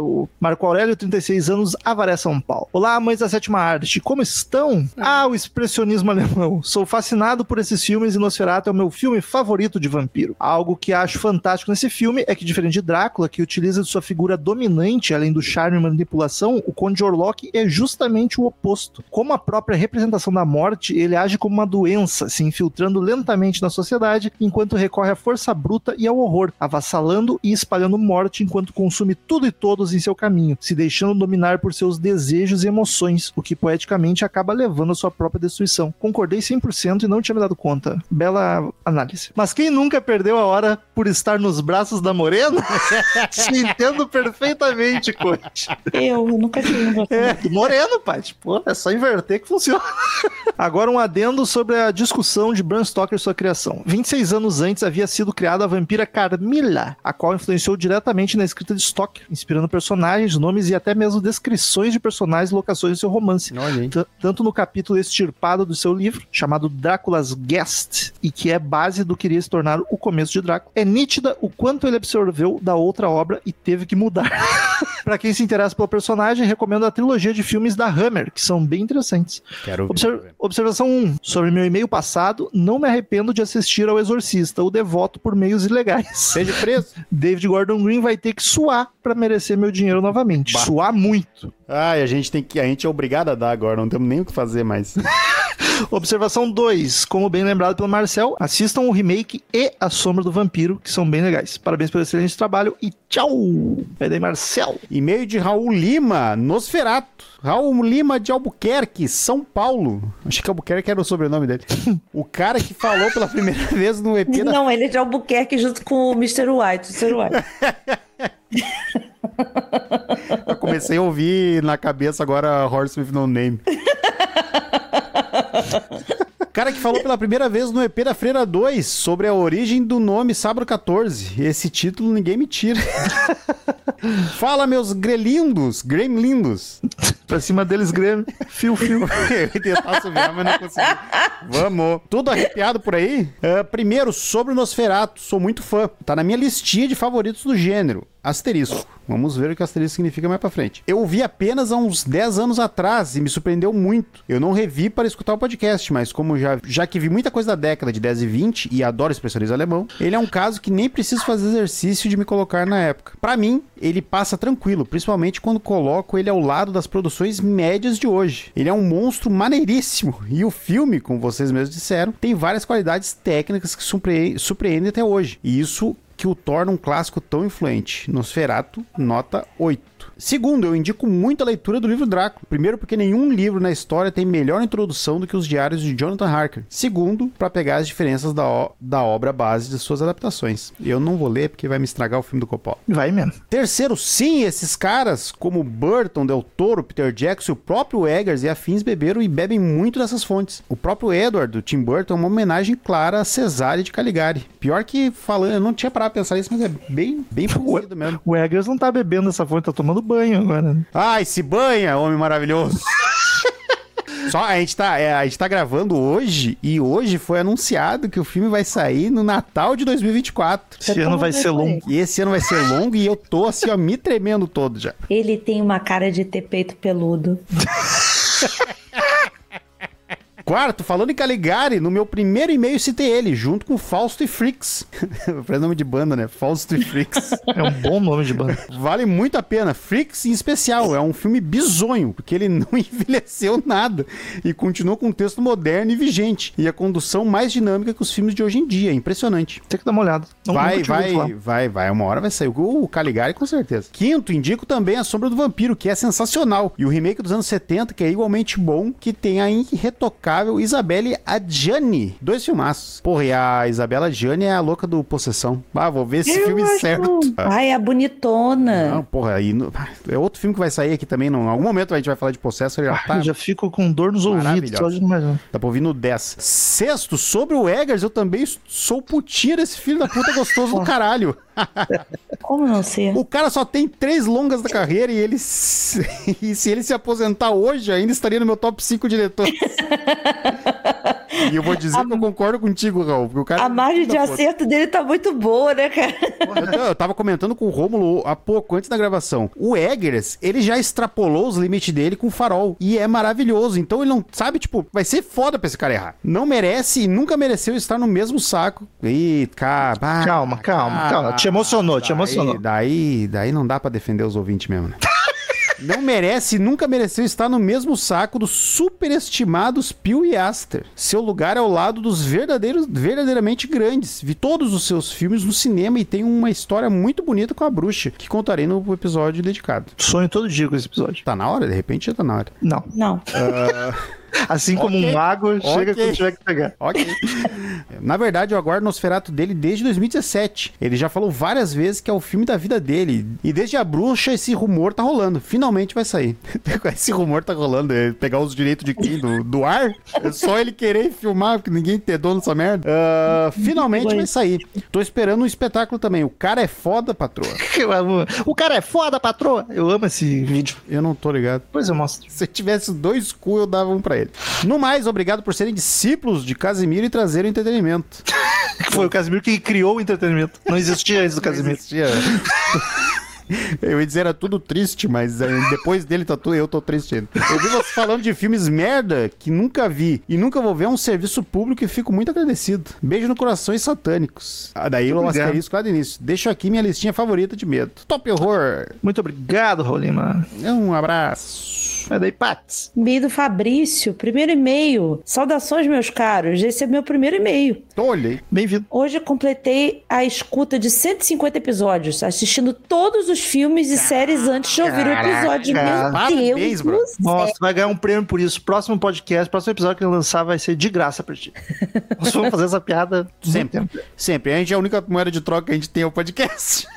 Nosferato. Marco Aurélio, 36 anos, Avaré, São Paulo. Olá, amantes da sétima arte, como estão? Ah, o expressionismo alemão. Sou fascinado por esses filmes e Nosferatu é o meu filme favorito de vampiro. Algo que acho fantástico nesse filme é que, diferente de Drácula, que utiliza de sua figura dominante, além do charme e manipulação, o Conde Orlok é justamente o oposto. Como a própria representação da morte, ele age como uma doença, se infiltrando lentamente na sociedade, enquanto recorre à força bruta e ao horror, avassalando e espalhando morte enquanto consome tudo e todos em seu caminho, se deixando dominar por seus desejos e emoções, o que poeticamente acaba levando à sua própria destruição. Concordei 100% e não tinha me dado conta. Bela análise. Mas quem nunca perdeu a hora por estar nos braços da Morena? Te entendo perfeitamente, coach. Eu nunca tive um É, do Moreno, pai. Tipo, é só inverter que funciona. Agora um adendo sobre a discussão de Bram Stoker e sua criação. 26 anos antes havia sido criada a vampira Carmilla, a qual influenciou diretamente na escrita de Stoker, inspirando personagens, nomes e até mesmo descrições de personagens e locações de seu romance. Olha Tanto no capítulo extirpado do seu livro, chamado Drácula's Guest, e que é base do que iria se tornar o começo de Drácula, é nítida o quanto ele absorveu da outra obra e teve que mudar. Pra quem se interessa pelo personagem, recomendo a trilogia de filmes da Hammer, que são bem interessantes. Quero ver. Obser- observação 1. Sobre meu e-mail passado, não me arrependo de assistir ao Exorcista, o devoto por meios ilegais. Seja preso. David Gordon Green vai ter que suar pra merecer meu dinheiro novamente. Bah. Suar muito. Ai, a gente tem que. A gente é obrigado a dar agora, não temos nem o que fazer mais. Observação 2. Como bem lembrado pelo Marcel, assistam o remake e A Sombra do Vampiro, que são bem legais. Parabéns pelo excelente trabalho e tchau! Vai daí, Marcel. E-mail de Raul Lima, Nosferato. Raul Lima de Albuquerque, São Paulo. Achei que Albuquerque era o sobrenome dele. o cara que falou pela primeira vez no EP da... Não, ele é de Albuquerque junto com o Mr. White. Mr. White. Eu comecei a ouvir na cabeça agora Horse with No Name. cara que falou pela primeira vez no EP da Freira 2 sobre a origem do nome Sabro 14. Esse título ninguém me tira. Fala, meus grelindos, gremlindos. Pra cima deles, Grêmio. Fio, fio. Eu ia tentar subir, mas não consegui. Vamos. Tudo arrepiado por aí? Uh, primeiro, sobre o Nosferatu. Sou muito fã. Tá na minha listinha de favoritos do gênero. Asterisco. Vamos ver o que asterisco significa mais pra frente. Eu vi apenas há uns 10 anos atrás e me surpreendeu muito. Eu não revi para escutar o podcast, mas como já, já que vi muita coisa da década de 10 e 20 e adoro expressionismo alemão, ele é um caso que nem preciso fazer exercício de me colocar na época. Para mim, ele passa tranquilo, principalmente quando coloco ele ao lado das produções médias de hoje. Ele é um monstro maneiríssimo e o filme, como vocês mesmos disseram, tem várias qualidades técnicas que surpre surpreendem até hoje. E isso que o torna um clássico tão influente. Nosferatu, nota 8. Segundo, eu indico muito a leitura do livro Drácula. Primeiro, porque nenhum livro na história tem melhor introdução do que os diários de Jonathan Harker. Segundo, para pegar as diferenças da, da obra base de suas adaptações. Eu não vou ler porque vai me estragar o filme do Coppola. Vai mesmo. Terceiro, sim, esses caras, como Burton, Del Toro, Peter Jackson, o próprio Eggers e afins beberam e bebem muito dessas fontes. O próprio Edward, do Tim Burton, é uma homenagem clara a Cesare de Caligari. Pior que falando, eu não tinha parado pra pensar isso, mas é bem, bem parecido mesmo. O Eggers não tá bebendo essa fonte, tá tomando banho agora. Ai, se banha, homem maravilhoso. Só a gente, tá, é, a gente tá gravando hoje e hoje foi anunciado que o filme vai sair no Natal de 2024. Esse ano vai ser longo. E esse ano vai ser longo e eu tô assim, ó, me tremendo todo já. Ele tem uma cara de ter peito peludo. Quarto, falando em Caligari, no meu primeiro e-mail citei ele, junto com Fausto e Freaks. Parece nome de banda, né? Fausto e Freaks. É um bom nome de banda. Vale muito a pena. Freaks em especial. É um filme bizonho, porque ele não envelheceu nada e continua com um texto moderno e vigente. E a condução mais dinâmica que os filmes de hoje em dia. É impressionante. Tem que dar uma olhada. Não, vai, vai, vai, vai. Uma hora vai sair. O Caligari, com certeza. Quinto, indico também A Sombra do Vampiro, que é sensacional. E o remake dos anos 70, que é igualmente bom, que tem a irretocável Isabelle Adjani. Dois filmaços. Porra, e a Isabela Adjani é a louca do Possessão. Ah, vou ver esse Eu filme acho- certo. Ai, a bonitona. Não, porra, aí no- é outro filme que vai sair aqui também. Não, em algum momento a gente vai falar de Possessor. Ele já Ah, tá, já fico com dor nos ouvidos. Só de. Tá pra ouvir no 10. Sexto, sobre o Eggers, eu também sou putinha desse filho da puta gostoso do caralho. Como não ser? O cara só tem três longas da carreira e ele. se- E se ele se aposentar hoje, ainda estaria no meu top 5 diretores. e eu vou dizer que eu concordo contigo, Raul. Porque o cara A é margem de acerto dele tá muito boa, né, cara? Eu, eu tava comentando com o Rômulo há pouco, antes da gravação. O Eggers, ele já extrapolou os limites dele com o farol. E é maravilhoso. Então ele não. Sabe, tipo, vai ser foda pra esse cara errar. Não merece e nunca mereceu estar no mesmo saco. Ih, cara. ah, Calma, calma, calma. Te emocionou, te daí- emocionou. Daí, daí não dá pra defender os ouvintes mesmo, né? Não merece e nunca mereceu estar no mesmo saco dos superestimados Pew e Aster. Seu lugar é ao lado dos verdadeiros, verdadeiramente grandes. Vi todos os seus filmes no cinema e tem uma história muito bonita com a bruxa, que contarei no episódio dedicado. Sonho todo dia com esse episódio. Tá na hora? De repente já tá na hora. Não. Não. Assim como Ok. um mago, chega Ok. quando tiver que pegar. Ok. Na verdade, eu aguardo o Nosferatu dele desde 2017. Ele já falou várias vezes que é o filme da vida dele. E desde a bruxa, esse rumor tá rolando. Finalmente vai sair. esse rumor tá rolando. É pegar os direitos de quem? Do, do ar? É só ele querer filmar, porque ninguém tem dono dessa merda. Ah, finalmente vai sair. Tô esperando um espetáculo também. O cara é foda, patroa. Eu amo. O cara é foda, patroa. Eu amo esse vídeo. Eu não tô ligado. Depois eu mostro. Se eu tivesse dois cu, eu dava um pra ele. No mais, obrigado por serem discípulos de Casimiro e trazerem entretenimento. Foi o Casimiro que criou o entretenimento. Não existia antes do Não Casimiro. existia. Eu ia dizer era tudo triste, mas depois dele tá tudo, eu tô triste ainda. Eu vi você falando de filmes merda que nunca vi e nunca vou ver é um serviço público e fico muito agradecido. Beijo no corações satânicos. Ah, daí o Obrigado. asterisco lá do início. Deixo aqui minha listinha favorita de medo. Top Horror. Muito obrigado, Rolima. Um abraço. Mas daí, Pats. E-mail do Fabrício, primeiro e-mail. Saudações, meus caros. Esse é meu primeiro e-mail. Olhei. Bem-vindo. Hoje eu completei a escuta de 150 episódios, assistindo todos os filmes e séries antes de ouvir o episódio. Meu Parabéns, Deus bro. Nossa, vai ganhar um prêmio por isso. Próximo podcast, próximo episódio que eu lançar vai ser de graça pra ti. Nós vamos fazer essa piada Sempre. Sempre. A gente é a única moeda de troca que a gente tem é o podcast.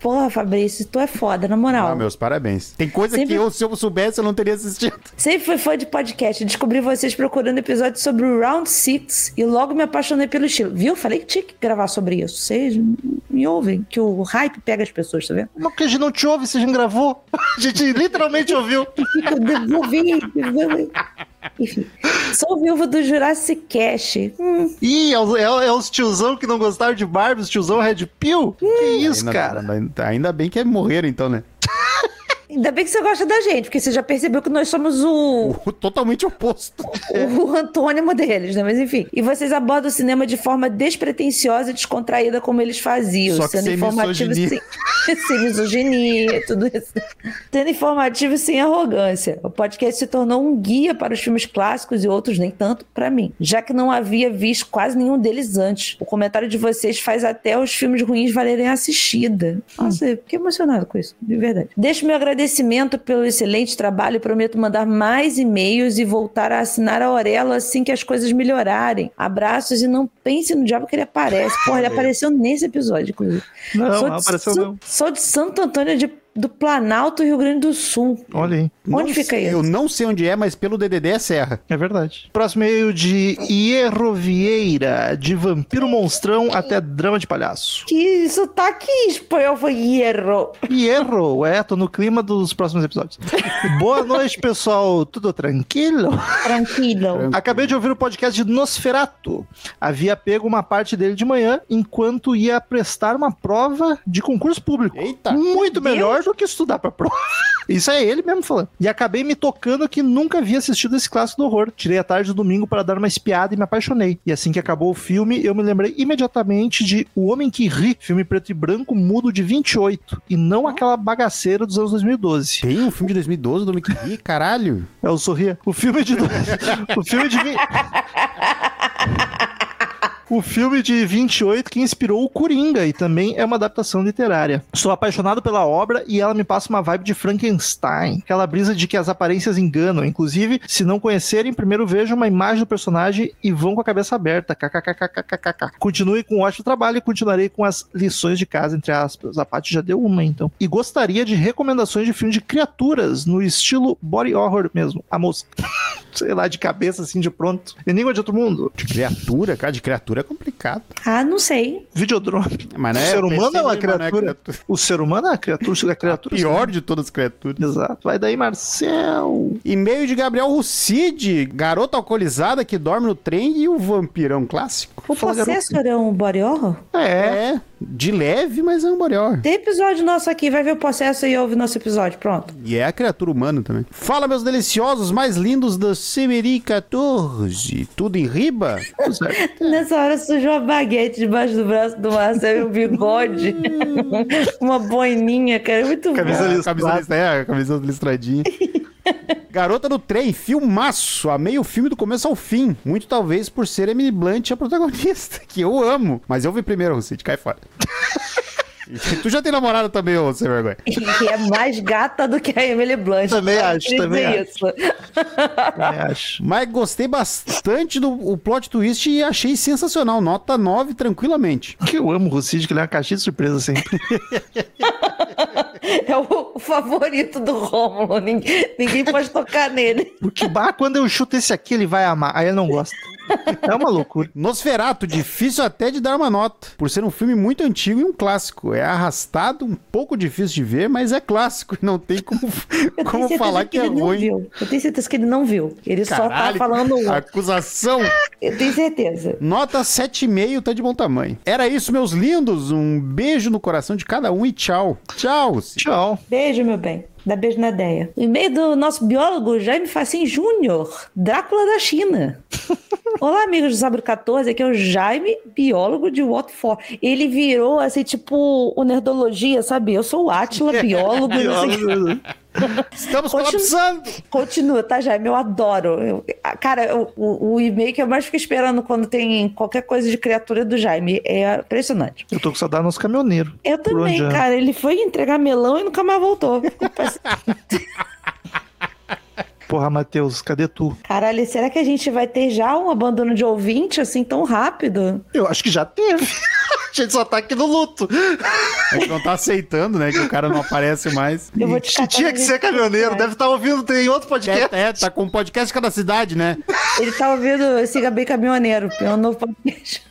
Porra, Fabrício, tu é foda, na moral. Ah, meus parabéns. Tem coisa Sempre- que eu, se eu soubesse, eu não teria assistido. Sempre fui fã de podcast. Descobri vocês procurando episódios sobre o Round Six e logo me apaixonei pelo estilo. Viu? Falei que tinha que gravar sobre isso. Vocês me ouvem, que o hype pega as pessoas, tá vendo? Não, que a gente não te ouve, você já gravou. A gente literalmente ouviu. Eu devolvi. devolvi. Enfim, sou viúva do Jurassic Cast. Hum, Ih, é, os- é, é os tiozão que não gostaram de Barbie, os tiozão Red Pill? Que isso, ainda, cara? Ainda, ainda bem que morreram, então, né? ainda bem que você gosta da gente, porque você já percebeu que nós somos o, O totalmente oposto. o antônimo deles, né? Mas enfim. E vocês abordam o cinema de forma despretensiosa e descontraída como eles faziam, Só sendo informativo misoginia. sem, sem misoginia, tudo isso. Sendo informativo e sem arrogância. O podcast se tornou um guia para os filmes clássicos e outros nem tanto para mim, já que não havia visto quase nenhum deles antes. O comentário de vocês faz até os filmes ruins valerem a assistida. Nossa, eu fiquei emocionado com isso, de verdade. Deixo meu agradecimento pelo excelente trabalho prometo mandar mais e-mails e voltar a assinar a Aurelo assim que as coisas melhorarem. Abraços e não pense no diabo que ele aparece. Porra, ele apareceu nesse episódio, inclusive. Não, sou, não de, apareceu sou, não. sou de Santo Antônio de- do Planalto, Rio Grande do Sul. Olha aí. Onde Não fica sei- isso? Eu não sei onde é, mas pelo DDD é Serra. É verdade. Próximo e-mail de Hierro Vieira, de Vampiro Monstrão até Drama de Palhaço. Que sotaque espanhol foi hierro. Hierro, é, tô no clima dos próximos episódios. Boa noite, pessoal. Tudo tranquilo? Tranquilo. Acabei de ouvir o podcast de Nosferato. Havia pego uma parte dele de manhã enquanto ia prestar uma prova de concurso público. Eita. Muito melhor que estudar pra prova. Isso é ele mesmo falando. E acabei me tocando que nunca havia assistido esse clássico do horror. Tirei a tarde do domingo para dar uma espiada e me apaixonei. E assim que acabou o filme, eu me lembrei imediatamente de O Homem que Ri, filme preto e branco mudo de 28, e não aquela bagaceira dos anos 2012. Tem um filme de 2012 do Mickey Ih, caralho. É o Sorria. O filme de. o filme de. O filme de 28 que inspirou o Coringa e também é uma adaptação literária. Sou apaixonado pela obra e ela me passa uma vibe de Frankenstein. Aquela brisa de que as aparências enganam. Inclusive, se não conhecerem, primeiro vejam uma imagem do personagem e vão com a cabeça aberta. KKKKKKK. Continue com um ótimo trabalho e continuarei com as lições de casa, entre aspas. A Paty já deu uma, então. E gostaria de recomendações de filme de criaturas no estilo body horror mesmo. A moça. Sei lá, de cabeça assim, de pronto. Em língua de outro mundo. De criatura, cara, de criatura é complicado. Ah, não sei. Videodrome. Mas não O é ser humano é uma não criatura. O ser humano é uma criatura. É criatura Pior de todas as criaturas. Exato. Vai daí, Marcel. E-mail de Gabriel Rucide, garota alcoolizada que dorme no trem e o vampirão clássico. O Fala. Possessor é um body horror? É. É, de leve, mas é um melhor. Tem episódio nosso aqui, vai ver o Possessor e ouve nosso episódio, pronto. E é a criatura humana também. Fala, meus deliciosos, mais lindos da Semeri 14. Tudo em riba? Certo. Nessa hora surgiu uma baguete debaixo do braço do Marcelo e um bigode. uma boininha, cara. Muito Camisa bom. A listrada. camisa, é, a camisa listradinha. Garota do Trem, filmaço. Amei o filme do começo ao fim. Muito talvez por ser Emily Blunt a protagonista, que eu amo. Mas eu vi primeiro, Rucid, cai fora. E tu já tem namorada também, ô sem vergonha. Que é mais gata do que a Emily Blunt. Também acho, também acho. Também acho. Mas gostei bastante do o plot twist e achei sensacional. Nota 9 tranquilamente. Que eu amo o Rucid, que ele é uma caixinha de surpresa sempre. É o favorito do Rômulo. Ninguém, ninguém pode tocar nele. Porque, bah, quando eu chuto esse aqui, ele vai amar. Aí ele não gosta. É uma loucura. Nosferato, difícil até de dar uma nota, por ser um filme muito antigo e um clássico. É arrastado, um pouco difícil de ver, mas é clássico e não tem como, Eu como tenho certeza falar que, é ele não ruim. viu. Eu tenho certeza que ele não viu. Ele só tá Caralho, falando um. acusação. Eu tenho certeza. Nota 7,5 tá de bom tamanho. Era isso, meus lindos. Um beijo no coração de cada um e tchau. Tchau. Tchau. Beijo, meu bem. Dá beijo na ideia. No e-mail do nosso biólogo Jaime Facim Júnior, Drácula da China. Olá, amigos do Sábado 14, aqui é o Jaime, biólogo de Watford. Ele virou, assim, tipo, o Nerdologia, sabe? Eu sou o Atila, biólogo. não sei o quê. Estamos Continua. colapsando! Continua, tá, Jaime? Eu adoro. Eu- cara, o, o, e-mail que eu mais fico esperando quando tem qualquer coisa de criatura do Jaime é impressionante. Eu tô com saudade do nosso caminhoneiro. Eu também, anda? cara. Ele foi entregar melão e nunca mais voltou. Porra, Matheus, cadê tu? Caralho, será que a gente vai ter já um abandono de ouvinte assim tão rápido? Eu acho que já teve. A gente só tá aqui no luto. A gente não tá aceitando, né? Que o cara não aparece mais. Eu vou te Tinha catar que na ser caminhoneiro, deve estar ouvindo, tem outro podcast. É, é, tá com um podcast cada cidade, né? Ele tá ouvindo Siga Bem Caminhoneiro, é um novo podcast.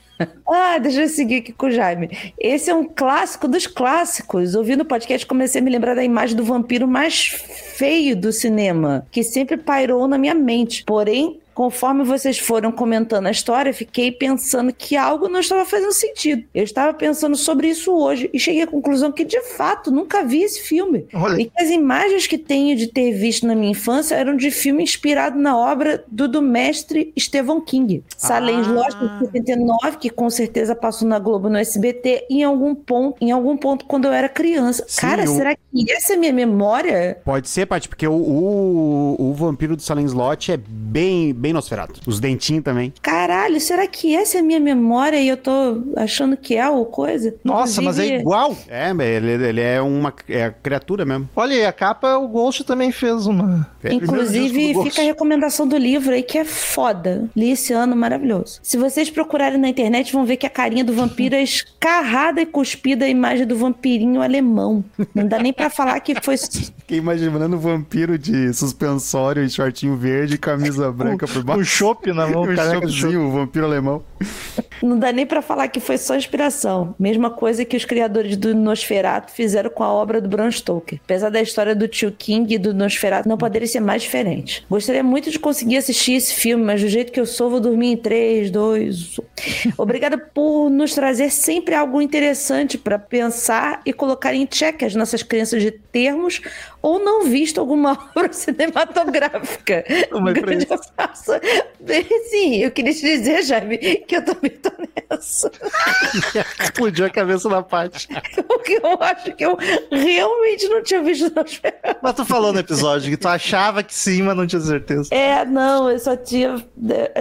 Ah, deixa eu seguir aqui com o Jaime. Esse é um clássico dos clássicos. Ouvindo o podcast, comecei a me lembrar da imagem do vampiro mais feio do cinema, que sempre pairou na minha mente. Porém, conforme vocês foram comentando a história, fiquei pensando que algo não estava fazendo sentido. Eu estava pensando sobre isso hoje e cheguei à conclusão que, de fato, nunca vi esse filme. Olha. E que as imagens que tenho de ter visto na minha infância eram de filme inspirado na obra do, do mestre Stephen King. Salem Ah. Slot de 79, que com certeza passou na Globo no SBT em algum ponto, em algum ponto quando eu era criança. Sim, Cara, eu- será que essa é minha memória? Pode ser, Paty, porque o, o, o vampiro do Salem Slot é bem, bem Nosferatu. Os dentinhos também. Caralho, será que essa é minha memória e eu tô achando que é o coisa? Nossa, mas é Inclusive- igual. É, ele, ele é uma é a criatura mesmo. Olha aí, a capa, o Ghost também fez uma. É. Inclusive, fica a recomendação do livro aí que é foda. Li esse ano, maravilhoso. Se vocês procurarem na internet, vão ver que a carinha do vampiro é escarrada e cuspida a imagem do vampirinho alemão. Não dá nem pra falar que foi. Fiquei imaginando um vampiro de suspensório e shortinho verde e camisa branca por Um baixo. chopp na mão, Um choppzinho, o vampiro alemão. Não dá nem pra falar que foi só inspiração. Mesma coisa que os criadores do Nosferatu fizeram com a obra do Bram Stoker. Apesar da história do tio King e do Nosferatu não poderia ser mais diferente. Gostaria muito de conseguir assistir esse filme, mas do jeito que eu sou, vou dormir em 3, 2. Obrigada por nos trazer sempre algo interessante pra pensar e colocar em xeque as nossas crenças de termos ou não visto alguma obra cinematográfica. Pra Grande abraço. Sim, eu queria te dizer, Jaime, que eu também tô nessa. Explodiu a cabeça da parte. Porque eu acho que eu realmente não tinha visto Nosferatu. Mas tu falou no episódio que tu achava que sim, mas não tinha certeza. É, não, eu só tinha.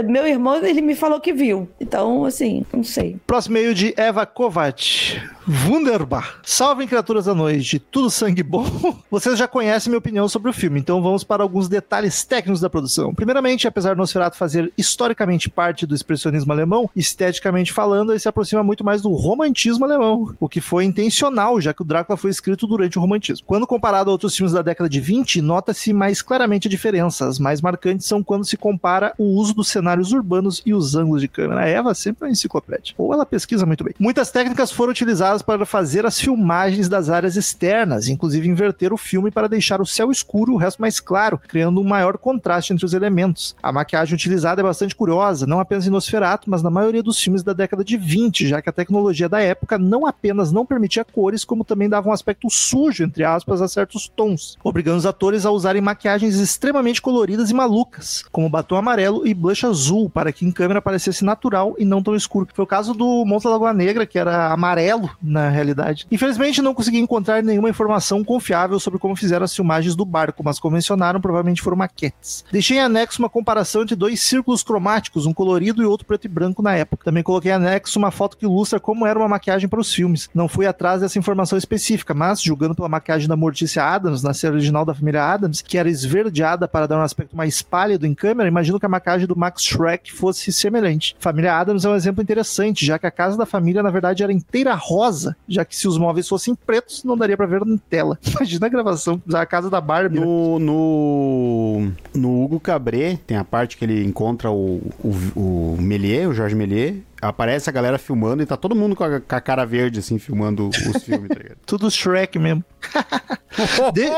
Meu irmão, ele me falou que viu. Então, assim, não sei. Próximo meio de Eva Kovac. Wunderbar. Salvem criaturas da noite. Tudo sangue bom. Vocês já conhecem minha opinião sobre o filme, então vamos para alguns detalhes técnicos da produção. Primeiramente, apesar do Nosferatu fazer historicamente parte do expressionismo alemão, esteticamente falando, ele se aproxima muito mais do romantismo alemão, o que foi intencional, já que o Drácula foi escrito durante o romantismo. Quando comparado a outros filmes da década de 20, nota-se mais claramente a diferença. As mais marcantes são quando se compara o uso dos cenários urbanos e os ângulos de câmera. A Eva sempre é uma enciclopédia. Ou ela pesquisa muito bem. Muitas técnicas foram utilizadas para fazer as filmagens das áreas externas, inclusive inverter o filme para deixar o céu escuro e o resto mais claro, criando um maior contraste entre os elementos. A maquiagem utilizada é bastante curiosa, não apenas em Nosferatu, mas na maioria dos filmes da década de 20, já que a tecnologia da época não apenas não permitia cores, como também dava um aspecto sujo, entre aspas, a certos tons, obrigando os atores a usarem maquiagens extremamente coloridas e malucas, como batom amarelo e blush azul, para que em câmera parecesse natural e não tão escuro. Foi o caso do Monstro da Lagoa Negra, que era amarelo na realidade. Infelizmente, não consegui encontrar nenhuma informação confiável sobre como as filmagens do barco, mas como mencionaram, provavelmente foram maquetes. Deixei em anexo uma comparação entre dois círculos cromáticos, um colorido e outro preto e branco na época. Também coloquei em anexo uma foto que ilustra como era uma maquiagem para os filmes. Não fui atrás dessa informação específica, mas, julgando pela maquiagem da Mortícia Adams, na série original da família Adams, que era esverdeada para dar um aspecto mais pálido em câmera, imagino que a maquiagem do Max Shrek fosse semelhante. Família Adams é um exemplo interessante, já que a casa da família, na verdade, era inteira rosa, já que se os móveis fossem pretos, não daria para ver na tela. Imagina a gravação, usar a casa da Barbie. né? No, no, no Hugo Cabré, tem a parte que ele encontra o, o, o Méliès, o Jorge Méliès. Aparece a galera filmando e tá todo mundo com a, com a cara verde, assim, filmando os filmes, tá? Tudo Shrek mesmo. De-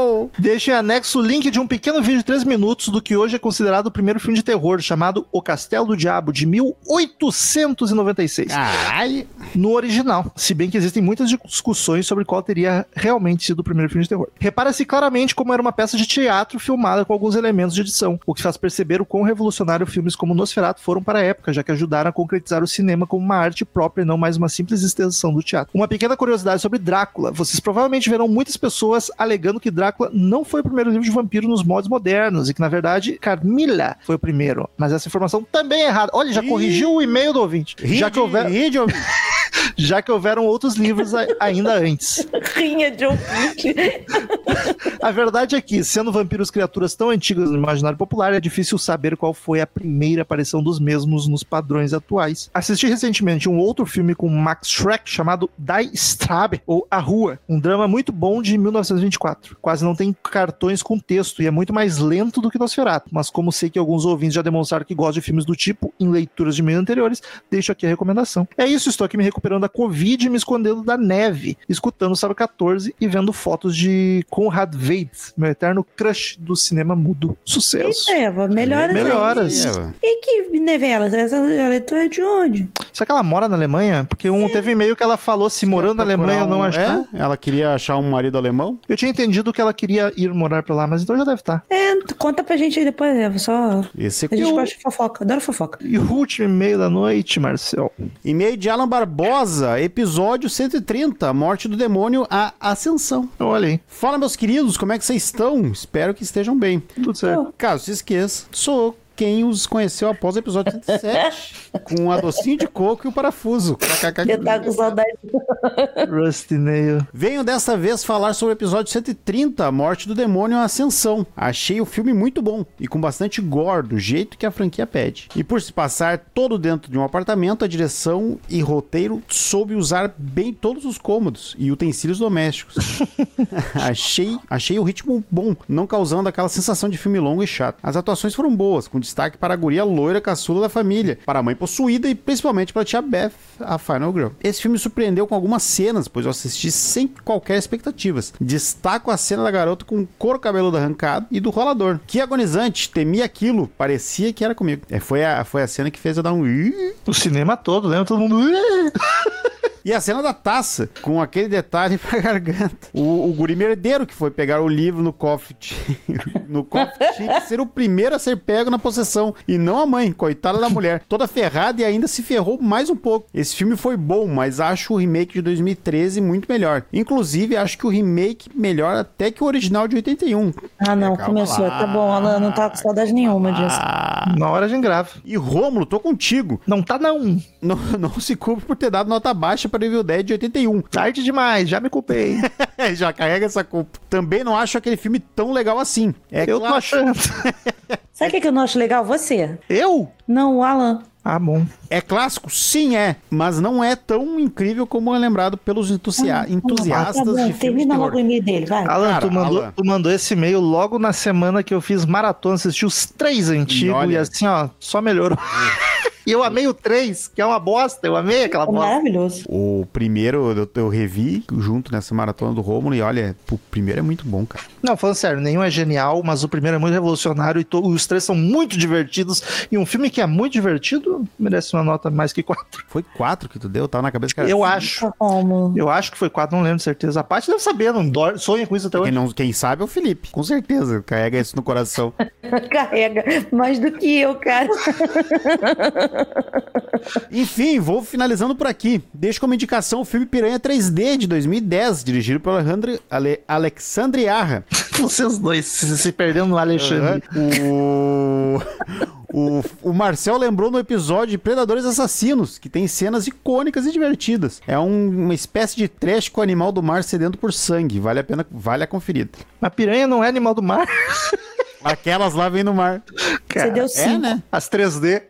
Oh! Deixa em anexo o link de um pequeno vídeo de 3 minutos do que hoje é considerado o primeiro filme de terror, chamado O Castelo do Diabo, de 1896. Caralho! no original, se bem que existem muitas discussões sobre qual teria realmente sido o primeiro filme de terror. Repara-se claramente como era uma peça de teatro filmada com alguns elementos de edição, o que faz perceber o quão revolucionário filmes como Nosferatu foram para a época, já que ajudaram a concretizar o cinema como uma arte própria e não mais uma simples extensão do teatro. Uma pequena curiosidade sobre Drácula, vocês provavelmente provavelmente verão muitas pessoas alegando que Drácula não foi o primeiro livro de vampiro nos modos modernos e que, na verdade, Carmilla foi o primeiro. Mas essa informação também é errada. Olha, já corrigiu o e-mail do ouvinte. Já que, houver, Ri de ouvir. já que houveram outros livros ainda antes. Rinha de ouvinte. A verdade é que, sendo vampiros criaturas tão antigas no imaginário popular, é difícil saber qual foi a primeira aparição dos mesmos nos padrões atuais. Assisti recentemente um outro filme com Max Schreck chamado Die Strabe, ou A Rua, um drama muito bom de 1924. Quase não tem cartões com texto e é muito mais lento do que Nosferatu, mas como sei que alguns ouvintes já demonstraram que gostam de filmes do tipo em leituras de meio anteriores, deixo aqui a recomendação. É isso, estou aqui me recuperando da Covid e me escondendo da neve, escutando o Sábado 14 e vendo fotos de Conrad Veidt, meu eterno crush do cinema mudo. Sucesso. Eita, Eva, melhoras. Melhoras. Eva. E que nevelas? Essa leitura é de onde? Será que ela mora na Alemanha? Porque um teve e-mail que ela falou se morando na Alemanha eu não achar. É? Ela queria achar um marido alemão? Eu tinha entendido que ela queria ir morar pra lá, mas então já deve estar. É, conta pra gente aí depois, Eva. Só. Esse A gente aqui. gosta de fofoca, adoro fofoca. E o último e-mail da noite, Marcel. E-mail de Alan Barbosa, episódio 130, Morte do Demônio, a Ascensão. Olha aí, Fala, meus queridos, como é que vocês estão? Espero que estejam bem. tudo certo. Caso se esqueça, sou quem os conheceu após o episódio 107, com a docinho de coco e o parafuso. Eu tava com saudade. Rusty Nail. Venho desta vez falar sobre o episódio 130, A Morte do Demônio a Ascensão. Achei o filme muito bom e com bastante gore, do jeito que a franquia pede. E por se passar todo dentro de um apartamento, a direção e roteiro soube usar bem todos os cômodos e utensílios domésticos. achei, achei o ritmo bom, não causando aquela sensação de filme longo e chato. As atuações foram boas, com destaque para a guria loira caçula da família, para a mãe possuída e principalmente para a tia Beth, a Final Girl. Esse filme surpreendeu com algumas cenas, pois eu assisti sem qualquer expectativas. Destaco a cena da garota com o couro cabeludo arrancado e do rolador. Que agonizante, temia aquilo, parecia que era comigo. É, foi, a, foi a cena que fez eu dar um... O cinema todo, lembra? Todo mundo. E a cena da taça, com aquele detalhe pra garganta. O, o guri merdeiro que foi pegar o livro no cofre. no cofre tinha que ser o primeiro a ser pego na possessão. E não a mãe, coitada da mulher. Toda ferrada e ainda se ferrou mais um pouco. Esse filme foi bom, mas acho o remake de 2013 muito melhor. Inclusive, acho que o remake melhor até que o original de 81. Ah, não, Calma começou. lá. Tá bom, Alan, não tá com saudade nenhuma disso. Na hora a gente grava. E Rômulo, tô contigo. Não tá não. Não, não se culpe por ter dado nota baixa para Evil Dead de 81. Tarde demais, já me culpei. Já carrega essa culpa. Também não acho aquele filme tão legal assim. É eu tô claro- achando. Sabe o que, que eu não acho legal? Você. Eu? Não, o Alan. Ah, bom. É clássico? Sim, é. Mas não é tão incrível como é lembrado pelos entusia- entusiastas tá bom, de filmes de termina terror. logo o e-mail dele, vai. Alan, Cara, tu, mandou, Alan. tu mandou esse e-mail logo na semana que eu fiz maratona, assisti os três antigos olha. e assim, ó, só melhorou. e eu amei o três, que é uma bosta, eu amei aquela É bosta. maravilhoso. O primeiro eu, eu revi junto nessa maratona do Rômulo e olha, o primeiro é muito bom, cara. Não, falando sério, nenhum é genial, mas o primeiro é muito revolucionário e os três são muito divertidos. E um filme que é muito divertido merece uma nota mais que quatro. Foi quatro que tu deu, tava na cabeça que era Eu acho. Tá como? Eu acho que foi quatro, não lembro de certeza. A parte deve saber, não dói, sonha com isso até Quem, hoje. não, quem sabe é o Felipe, com certeza. Carrega isso no coração. Carrega mais do que eu, cara. Enfim, vou finalizando por aqui. Deixo como indicação o filme Piranha 3D de 2010, dirigido pelo Alejandro, Ale, Alexandre Arra. Vocês dois se, se perdendo no Alexandre. O... o... o Marcel lembrou no episódio de Predadores Assassinos, que tem cenas icônicas e divertidas. É um- uma espécie de trash com o animal do mar sedento por sangue. Vale a pena, vale a conferida. Mas piranha não é animal do mar. Aquelas lá vêm no mar. Cara, Você deu É, né? As 3D.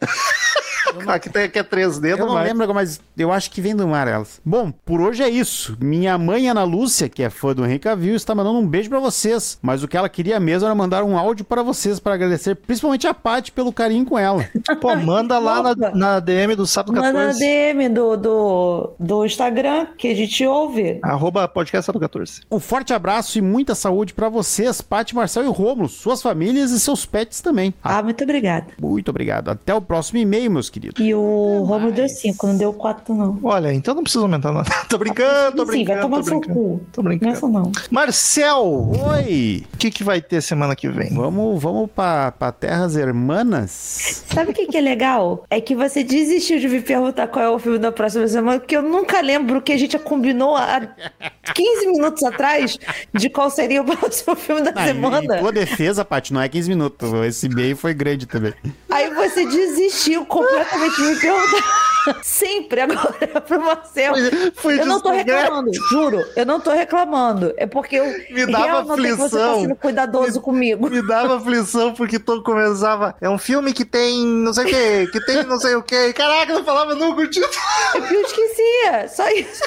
Aqui tem que é 3D, Eu não não lembro, mas eu acho que vem do mar elas. Bom, por hoje é isso. Minha mãe, Ana Lúcia, que é fã do Henrique Cavill, está mandando um beijo pra vocês. Mas o que ela queria mesmo era mandar um áudio para vocês, para agradecer principalmente a Paty pelo carinho com ela. Pô, manda lá na, na DM do Sábado Manda na 14. DM do, do, do Instagram que a gente ouve. Arroba podcast Sábado 14. Um forte abraço e muita saúde pra vocês, Paty, Marcel e Rômulo, suas famílias e seus pets também. Ah, Ah, muito obrigada. muito obrigado. Até o próximo e-mail, meus queridos. Seguido. E o Romulo deu Mas- 5, não deu 4, não. Olha, então não precisa aumentar nada. tô brincando, tô Sim, vai brincando. tomar seu brincando, cu. tô brincando. Nessa não. Marcel, Oi! o que, que vai ter semana que vem? Vamos, vamos pra, pra Terras Hermanas? Sabe o que, que é legal? É que você desistiu de me perguntar qual é o filme da próxima semana, porque eu nunca lembro que a gente combinou há 15 minutos atrás de qual seria o próximo filme da Ah, em- semana. Em tua defesa, Paty, não é 15 minutos. Esse meio foi grande também. Aí você desistiu completamente de me perguntar. Sempre agora pro Marcel. Foi- foi eu não tô descoberto. reclamando, juro. Eu não tô reclamando. É porque eu Me dava que você tá aflição. sendo cuidadoso comigo. Me dava aflição porque todo começava. É um filme que tem não sei o que, que tem não sei o que. Caraca, eu falava nunca o título. Eu esquecia. Só isso.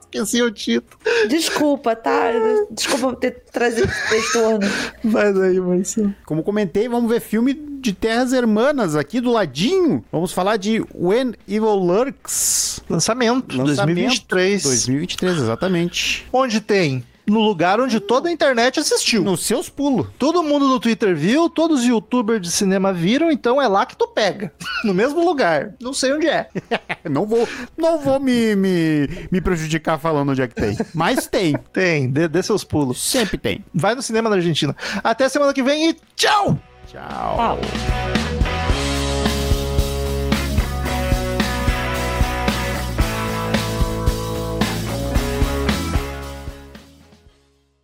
Esqueci o título. Desculpa, tá? Desculpa ter trazido esse transtorno. Vai daí, Marcelo. Como comentei, vamos ver filme de Terras Hermanas aqui do ladinho. Vamos falar de When Evil Lurks. Lançamento, Lançamento 2023. 2023, exatamente. Onde tem? No lugar onde toda a internet assistiu. Nos seus pulos. Todo mundo no Twitter viu, todos os youtubers de cinema viram, então é lá que tu pega. No mesmo lugar. Não sei onde é. Não vou, não vou me, me, me prejudicar falando onde é que tem. Mas tem. Tem, dê, dê seus pulos. Sempre tem. Vai no cinema na Argentina. Até semana que vem e tchau! Tchau. Tchau.